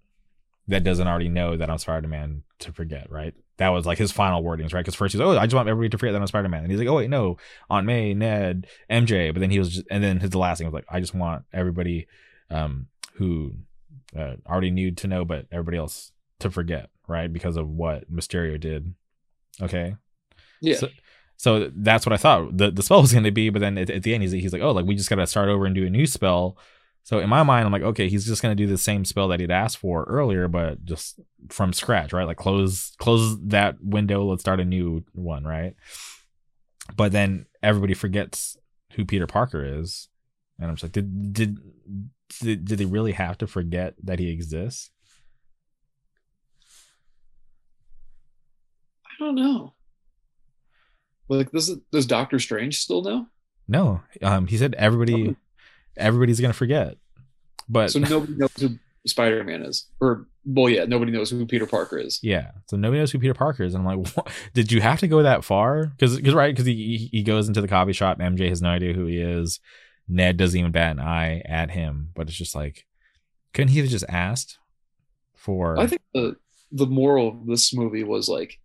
that doesn't already know that I'm Spider Man to forget, right? That was like his final wordings, right? Because first he's oh, I just want everybody to forget that I'm Spider Man, and he's like, oh wait, no, Aunt May, Ned, MJ, but then he was, just, and then his last thing was like, I just want everybody um, who uh, already knew to know, but everybody else to forget, right? Because of what Mysterio did Okay. Yeah. So, so that's what I thought the, the spell was going to be. But then at, at, the end, he's, he's like, oh, like we just got to start over and do a new spell. So in my mind, I'm like, okay, he's just going to do the same spell that he'd asked for earlier, but just from scratch, right? Like close close that window. Let's start a new one, right? But then everybody forgets who Peter Parker is, and I'm just like, did did did, did they really have to forget that he exists? I don't know. Like does does Doctor Strange still know? No. Um he said everybody. Everybody's gonna forget. But So nobody knows who Spider Man is. Or well yeah, nobody knows who Peter Parker is. Yeah. So nobody knows who Peter Parker is. And I'm like, what? did you have to go that far? Because because right, because he he goes into the coffee shop, MJ has no idea who he is. Ned doesn't even bat an eye at him, but it's just like couldn't he have just asked for I think the the moral of this movie was like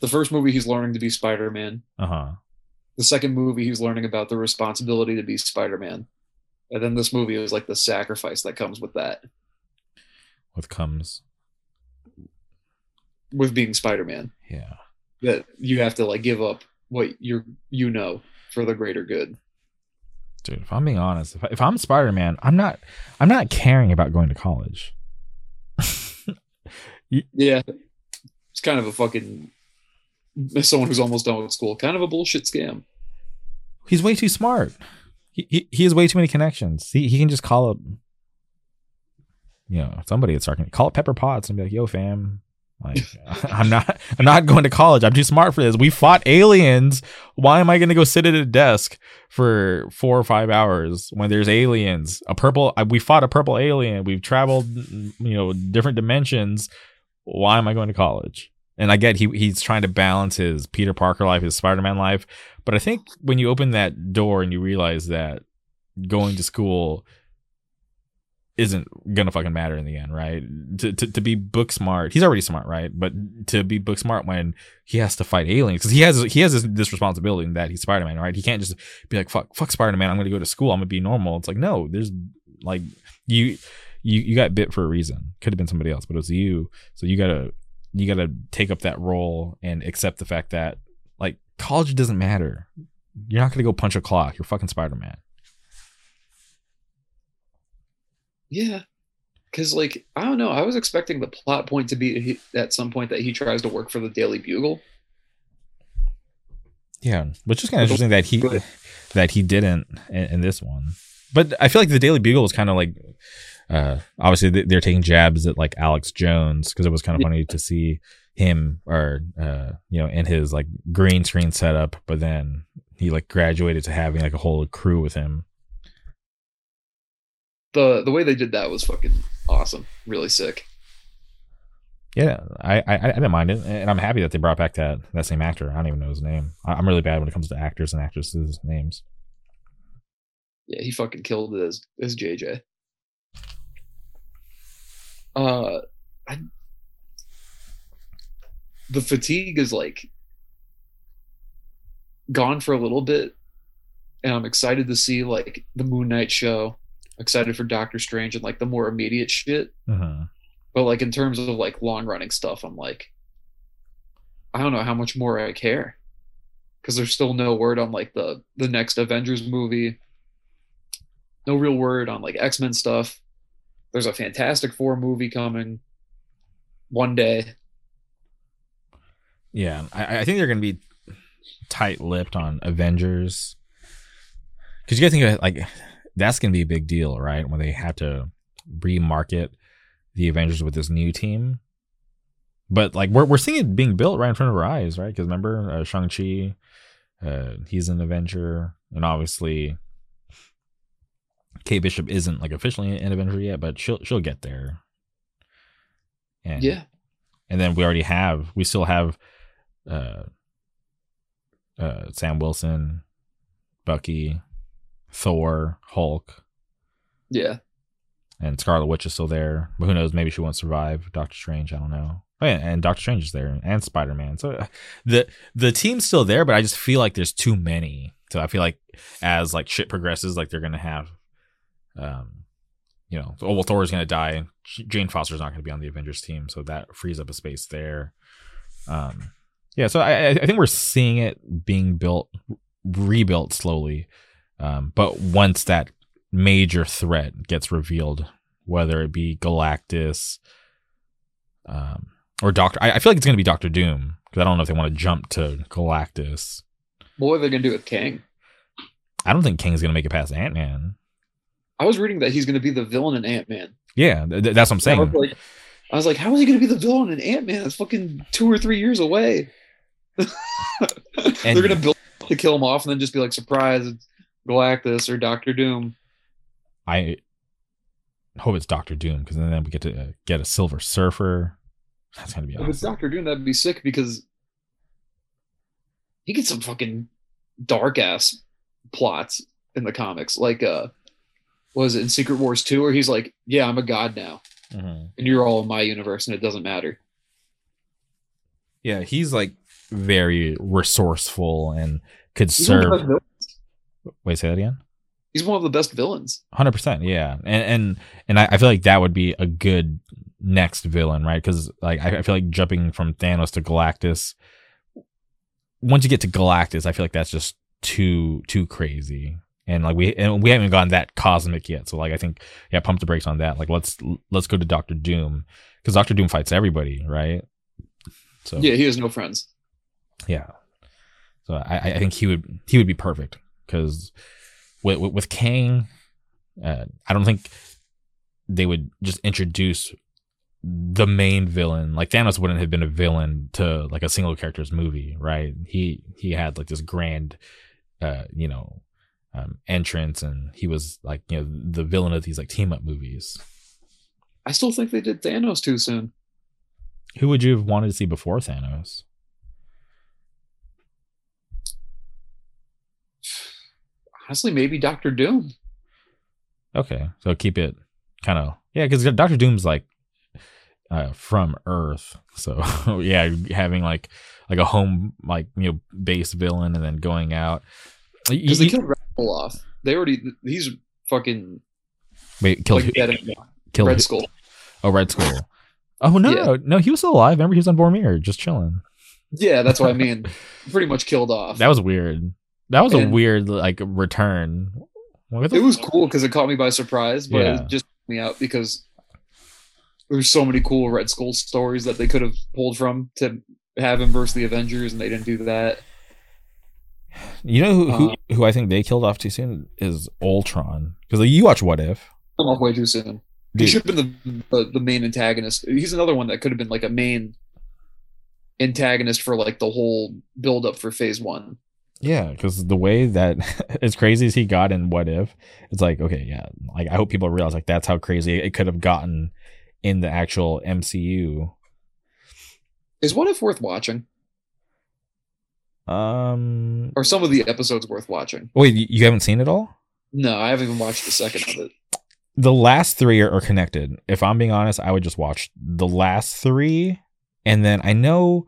the first movie he's learning to be Spider-Man. Uh-huh. The second movie he's learning about the responsibility to be Spider-Man. And then this movie is like the sacrifice that comes with that. What comes with being Spider-Man. Yeah. That you have to like give up what you're you know for the greater good. dude. If I'm being honest, if, I, if I'm Spider Man, I'm not. I'm not caring about going to college. Yeah, it's kind of a fucking someone who's almost done with school, kind of a bullshit scam. He's way too smart. He he, he has way too many connections. He he can just call up, you know, somebody at Sarkin. Call up Pepper Potts and be like, "Yo, fam." Like I'm not I'm not going to college. I'm too smart for this. We fought aliens. Why am I going to go sit at a desk for 4 or 5 hours when there's aliens? A purple uh, we fought a purple alien. We've traveled you know different dimensions. Why am I going to college? And I get he he's trying to balance his Peter Parker life, his Spider-Man life, but I think when you open that door and you realize that going to school isn't gonna fucking matter in the end, right? To, to to be book smart, he's already smart, right? But to be book smart when he has to fight aliens, because he has he has this, this responsibility that he's Spider Man, right? He can't just be like fuck fuck Spider Man. I'm gonna go to school. I'm gonna be normal. It's like no, there's like you you you got bit for a reason. Could have been somebody else, but it was you. So you gotta you gotta take up that role and accept the fact that like college doesn't matter. You're not gonna go punch a clock. You're fucking Spider Man. Yeah, because like I don't know, I was expecting the plot point to be at some point that he tries to work for the Daily Bugle. Yeah, which is kind of interesting that he that he didn't in, in, this one. But I feel like the Daily Bugle was kind of like, uh, obviously they're taking jabs at like Alex Jones because it was kind of funny to see him or uh, you know in his like green screen setup, but then he like graduated to having like a whole crew with him the the way they did that was fucking awesome. Really sick. Yeah, I, I, I didn't mind it, and I'm happy that they brought back that that same actor. I don't even know his name. I'm really bad when it comes to actors and actresses' names. Yeah, he fucking killed it as as JJ. Uh, I, the fatigue is like gone for a little bit, and I'm excited to see like the Moon Knight show excited for Doctor Strange and like the more immediate shit. Uh-huh. But like in terms of like long running stuff, I'm like, I don't know how much more I care because there's still no word on like the the next Avengers movie. No real word on like X Men stuff. There's a Fantastic Four movie coming one day. Yeah, I, I think they're gonna be tight lipped on Avengers because you guys think of like that's going to be a big deal, right? When they have to remarket the Avengers with this new team. But like we're we're seeing it being built right in front of our eyes, right? Because remember uh, Shang Chi, uh, he's an Avenger, and obviously Kate Bishop isn't like officially an Avenger yet, but she'll she'll get there. And yeah, and then we already have we still have uh, uh, Sam Wilson, Bucky, Thor, Hulk. Yeah. And Scarlet Witch is still there. But who knows? Maybe she won't survive. Doctor Strange, I don't know. Oh, yeah, and Doctor Strange is there, and Spider Man. So the the team's still there, but I just feel like there's too many. So I feel like as like shit progresses, like they're gonna have, um, you know, oh well, Thor's gonna die. Jane Foster's not gonna be on the Avengers team, so that frees up a space there. Um, yeah, so I I think we're seeing it being built, rebuilt slowly. Um, but once that major threat gets revealed, whether it be Galactus um, or Doctor, I, I, feel like it's going to be Doctor Doom because I don't know if they want to jump to Galactus. What are they going to do with King? I don't think Kang's going to make it past Ant Man. I was reading that he's going to be the villain in Ant Man. Yeah, th- that's what I'm saying. I was, like, I was like, how is he going to be the villain in Ant Man? It's fucking two or three years away. They're going to build to kill him off and then just be like, surprise, Galactus or Doctor Doom. I hope it's Doctor Doom because then we get to uh, get a Silver Surfer. That's gonna be awesome. If it's Doctor Doom, that'd be sick because he gets some fucking dark ass plots in the comics. Like, uh, was it in Secret Wars two, where he's like, "Yeah, I'm a god now, mm-hmm. and you're all in my universe, and it doesn't matter." Yeah, he's like very resourceful and could serve. Wait, say that again. He's one of the best villains. Hundred percent, yeah, and and and I, I, feel like that would be a good next villain, right? Because like I, I feel like jumping from Thanos to Galactus. Once you get to Galactus, I feel like that's just too too crazy, and like we and we haven't gotten that cosmic yet. So like I think yeah, pump the brakes on that. Like let's let's go to Doctor Doom because Doctor Doom fights everybody, right? So Yeah, he has no friends. yeah. So I I think he would he would be perfect because with with, with Kang, uh, I don't think they would just introduce the main villain like Thanos wouldn't have been a villain to like a single character's movie, right? He he had like this grand uh you know um entrance and he was like you know the villain of these like team up movies. I still think they did Thanos too soon. Who would you have wanted to see before Thanos? Honestly, maybe Doctor Doom. Okay, so keep it kind of yeah, because Doctor Doom's like uh, from Earth, so yeah, having like like a home like you know base villain and then going out. Because they killed Red Skull off. They already he's fucking wait, killed like dead and killed Red Skull. Oh, Red Skull. Oh no, Yeah. no, no, he was still alive. Remember, he was on Vormir, just chilling. Yeah, that's what I mean. Pretty much killed off. That was weird. That was a weird like return. What the it was cool because it caught me by surprise, but Yeah. it just took me out because there's so many cool Red Skull stories that they could have pulled from to have him versus the Avengers, and they didn't do that. You know who who, Uh, who I think they killed off too soon is Ultron. Because like, you watch What If, Come off way too soon. He should have been the, the the main antagonist. He's another one that could have been like a main antagonist for like the whole build up for Phase One. Yeah, because the way that as crazy as he got in What If, it's like okay, yeah. Like I hope people realize like that's how crazy it could have gotten in the actual MCU. Is What If worth watching? Um, Or some of the episodes worth watching? wait, you- haven't seen it all? No, I haven't even watched the second of it. the last three are, are connected. If I'm being honest, I would just watch the last three, and then I know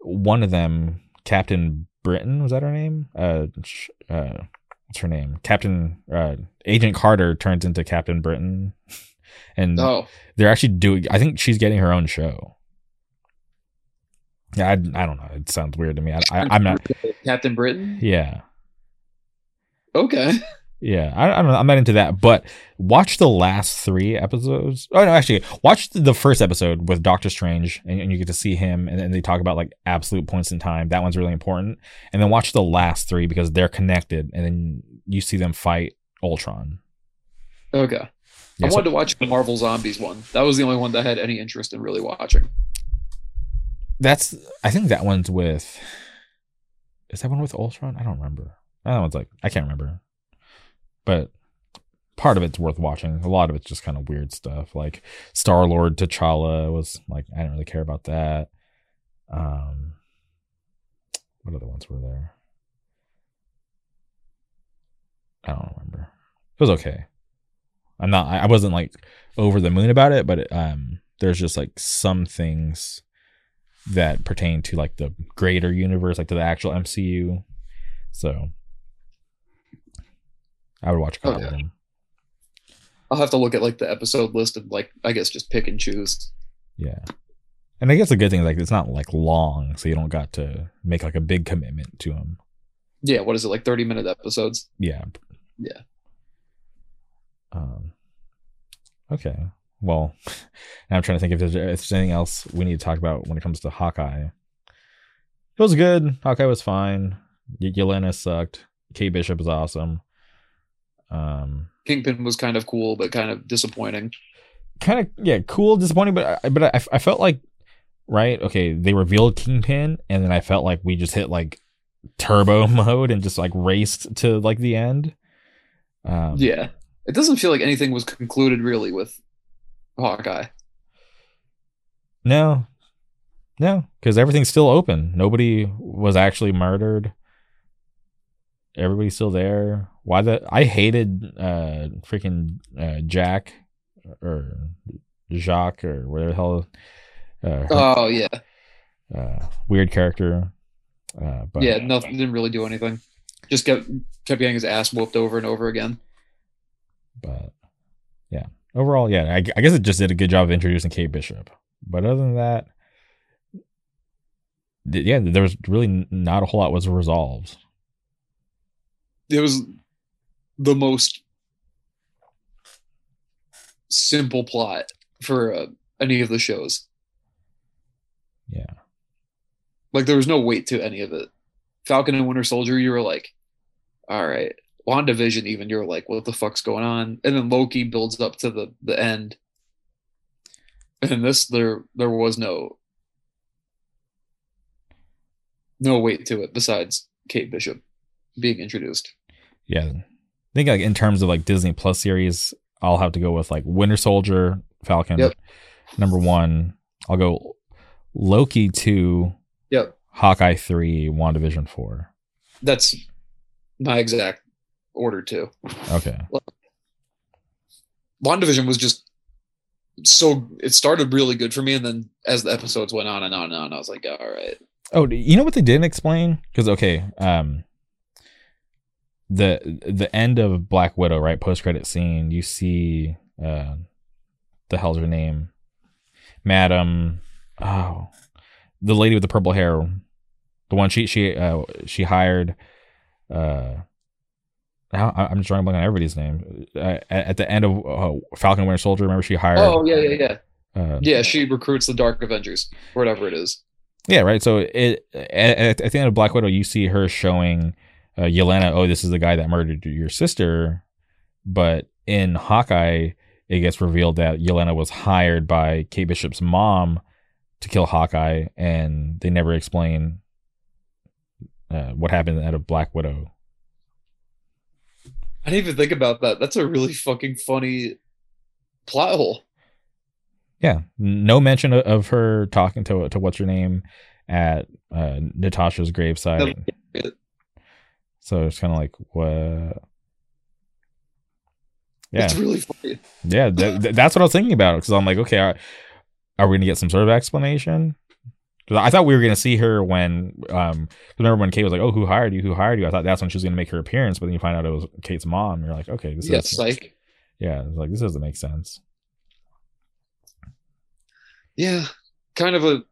one of them, Captain Britain, was that her name? Uh, uh what's her name? Captain uh, Agent Carter turns into Captain Britain, and Oh, they're actually doing. I think she's getting her own show. Yeah, I, I don't know. It sounds weird to me. I, I, I'm not. Captain Britain. Yeah. Okay. Yeah, I, I don't know. I'm not into that, but watch the last three episodes. Oh no, actually, watch the first episode with Doctor Strange, and, and you get to see him, and then they talk about like absolute points in time. That one's really important. And then watch the last three because they're connected, and then you see them fight Ultron. Okay. Yeah, I so- wanted to watch the Marvel Zombies one. That was the only one that I had any interest in really watching. That's. I think that one's with. Is that one with Ultron? I don't remember. That one's like I can't remember, but part of it's worth watching. A lot of it's just kind of weird stuff. Like Star Lord T'Challa was like I didn't really care about that. Um, what other ones were there? I don't remember. It was okay. I'm not. I wasn't like over the moon about it, but it, um, there's just like some things that pertain to like the greater universe, like to the actual MCU. So I would watch a couple Okay. of them. I'll have to look at like the episode list and like I guess just pick and choose. Yeah. And I guess the good thing is like it's not like long, so you don't got to make like a big commitment to them. Yeah, what is it like 30 minute episodes? Yeah. Yeah. Um. Okay. Well, I'm trying to think if there's, if there's anything else we need to talk about when it comes to Hawkeye. It was good. Hawkeye was fine. Y- Yelena sucked. Kate Bishop was awesome. Um. Kingpin was kind of cool but kind of disappointing. kind of yeah cool disappointing but I, but I, I felt like right okay they revealed kingpin and then i felt like we just hit like turbo mode and just like raced to like the end um Yeah. It doesn't feel like anything was concluded really with Hawkeye. no no because everything's still open nobody was actually murdered everybody's still there why the i hated uh freaking uh jack or jacques or whatever the hell uh, Oh yeah. uh, weird character. Uh, but yeah, nothing didn't really do anything. Just kept kept getting his ass whooped over and over again. but yeah, overall, yeah, I, I guess it just did a good job of introducing Kate Bishop. But other than that, th- yeah, there was really not a whole lot was resolved. It was the most simple plot for uh, any of the shows. Yeah. Like there was no weight to any of it. Falcon and Winter Soldier, you were like, all right. WandaVision, even you're like, what the fuck's going on? And then Loki builds up to the the end. And this, there there was no no weight to it besides Kate Bishop being introduced. Yeah. I think like in terms of like Disney Plus series, I'll have to go with like Winter Soldier, Falcon, Yep. number one. I'll go Loki two, Yep. Hawkeye three, WandaVision four. That's my exact order too. Okay. WandaVision was just so it started really good for me, and then as the episodes went on and on and on, I was like, all right. Oh, you know what they didn't explain? Because okay, um, the the end of Black Widow, right? Post credit scene, you see, uh, the hell's her name, Madam, oh, the lady with the purple hair, the one she she uh she hired, uh. I- I'm just drawing blank on everybody's name. Uh, at, at the end of uh, Falcon Winter Soldier, remember she hired. Oh yeah, yeah, yeah. Uh, Yeah, she recruits the Dark Avengers, or whatever it is. Yeah, right. So it at, at the end of Black Widow, you see her showing uh, Yelena, "Oh, this is the guy that murdered your sister." But in Hawkeye, it gets revealed that Yelena was hired by Kate Bishop's mom to kill Hawkeye, and they never explain uh, what happened out of Black Widow. I didn't even think about that. That's a really fucking funny plot hole. Yeah, no mention of, her talking to to what's her name at uh, Natasha's graveside. So it's kind of like what. Yeah, It's really funny. Yeah, that, that- that's what I was thinking about because I'm like, okay, are, are we gonna get some sort of explanation? 'Cause I thought we were gonna see her when, um, remember when Kate was like, "Oh, who hired you? Who hired you?" I thought that's when she was gonna make her appearance, but then you find out it was Kate's mom. You're like, okay, this Yeah, is psych. yeah, it's like this doesn't make sense. Yeah, kind of a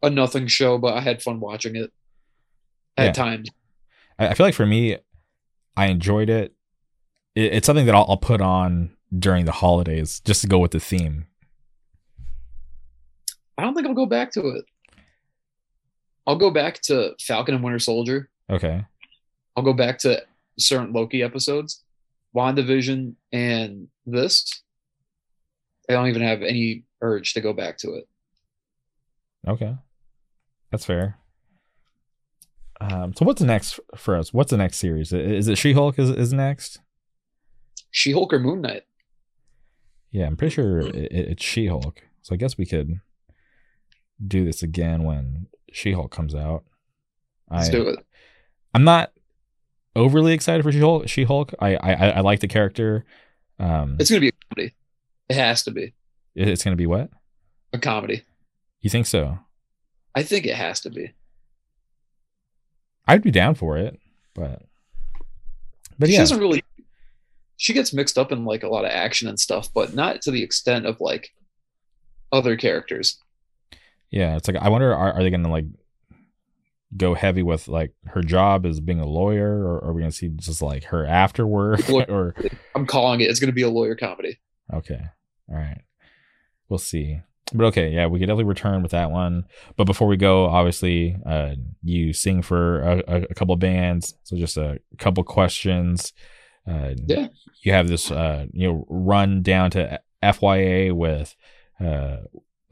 a nothing show, but I had fun watching it at Yeah. times. I, I feel like for me, I enjoyed it. it it's something that I'll, I'll put on during the holidays just to go with the theme. I don't think I'll go back to it. I'll go back to Falcon and Winter Soldier. Okay, I'll go back to certain Loki episodes, WandaVision, and this. I don't even have any urge to go back to it. okay, that's fair. Um, so what's next for us? What's the next series? Is it She Hulk? Is is next? She Hulk or Moon Knight? Yeah, I'm pretty sure it, it's She Hulk. So I guess we could do this again when She Hulk comes out. Let's I, do it. I'm not overly excited for She Hulk. She Hulk. I, I I like the character. Um, It's gonna be a comedy. It has to be it's gonna be what? a comedy. You think so? I think it has to be. I'd be down for it, but but she yeah, doesn't really. She gets mixed up in like a lot of action and stuff, but not to the extent of like other characters. Yeah. It's like I wonder are, are they gonna like go heavy with like her job as being a lawyer, or are we gonna see just like her after work? Or I'm calling it. It's gonna be a lawyer comedy. okay, all right, we'll see. But okay, yeah, we could definitely return with that one. But before we go, obviously, uh, you sing for a, a, a couple bands, so just a couple questions. Uh, Yeah. you have this, uh, you know, run down to FYA with uh,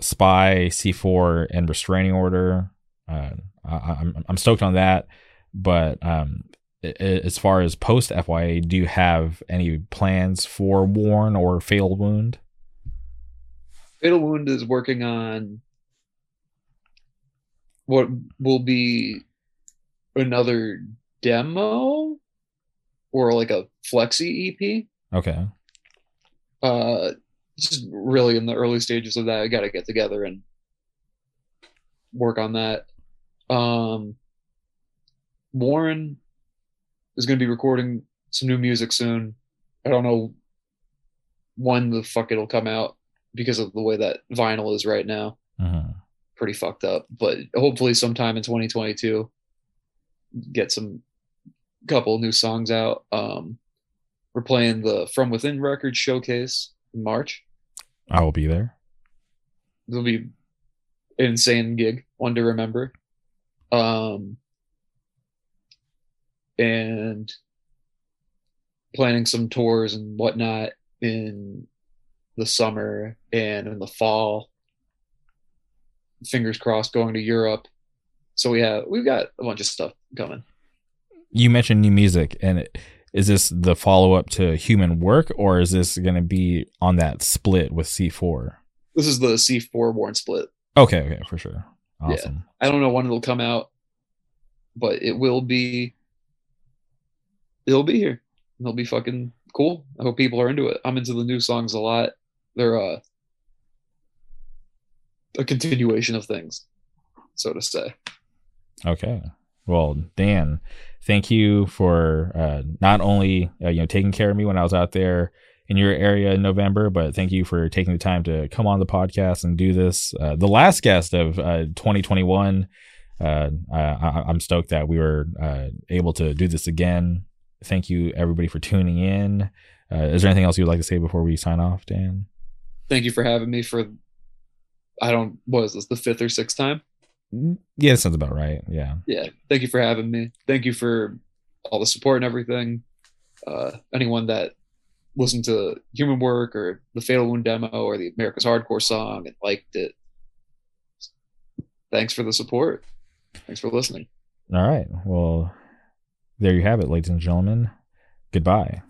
Spy, C4, and Restraining Order. Uh, I, I'm I'm stoked on that. But um, as far as post FYA, do you have any plans for Warren or Fatal Wound? Fatal Wound is working on what will be another demo or like a flexi EP. Okay. Uh, just really in the early stages of that. I got to get together and work on that. Um, Warren is going to be recording some new music soon. I don't know when the fuck it'll come out because of the way that vinyl is right now. Mhm. Pretty fucked up, but hopefully sometime in 2022 get some couple new songs out. Um we're playing the From Within Records showcase in March. I will be there. It'll be an insane gig, one to remember. Um, and planning some tours and whatnot in the summer and in the fall. Fingers crossed, going to Europe. So we have we've got a bunch of stuff coming. You mentioned new music, and it, is this the follow up to Human Work, or is this going to be on that split with C4? This is the C4 Warren split. Okay, okay, for sure. Awesome. Yeah. I don't know when it'll come out, but it will be. It'll be here. It'll be fucking cool. I hope people are into it. I'm into the new songs a lot. They're uh, a continuation of things, so to say. Okay. Well, Dan, thank you for uh, not only uh, you know taking care of me when I was out there in your area in November, but thank you for taking the time to come on the podcast and do this. Uh, the last guest of uh, 2021. Uh, I, am stoked that we were uh, able to do this again. Thank you, everybody, for tuning in. is there anything else you would like to say before we sign off, Dan? Thank you for having me for. I don't. What is this? The fifth or sixth time? Yeah, that sounds about right. Yeah. Yeah. Thank you for having me. Thank you for all the support and everything. Uh, anyone that listened to Human Work or the Fatal Wound demo or the America's Hardcore song and liked it. Thanks for the support. Thanks for listening. All right. Well, there you have it, ladies and gentlemen. Goodbye.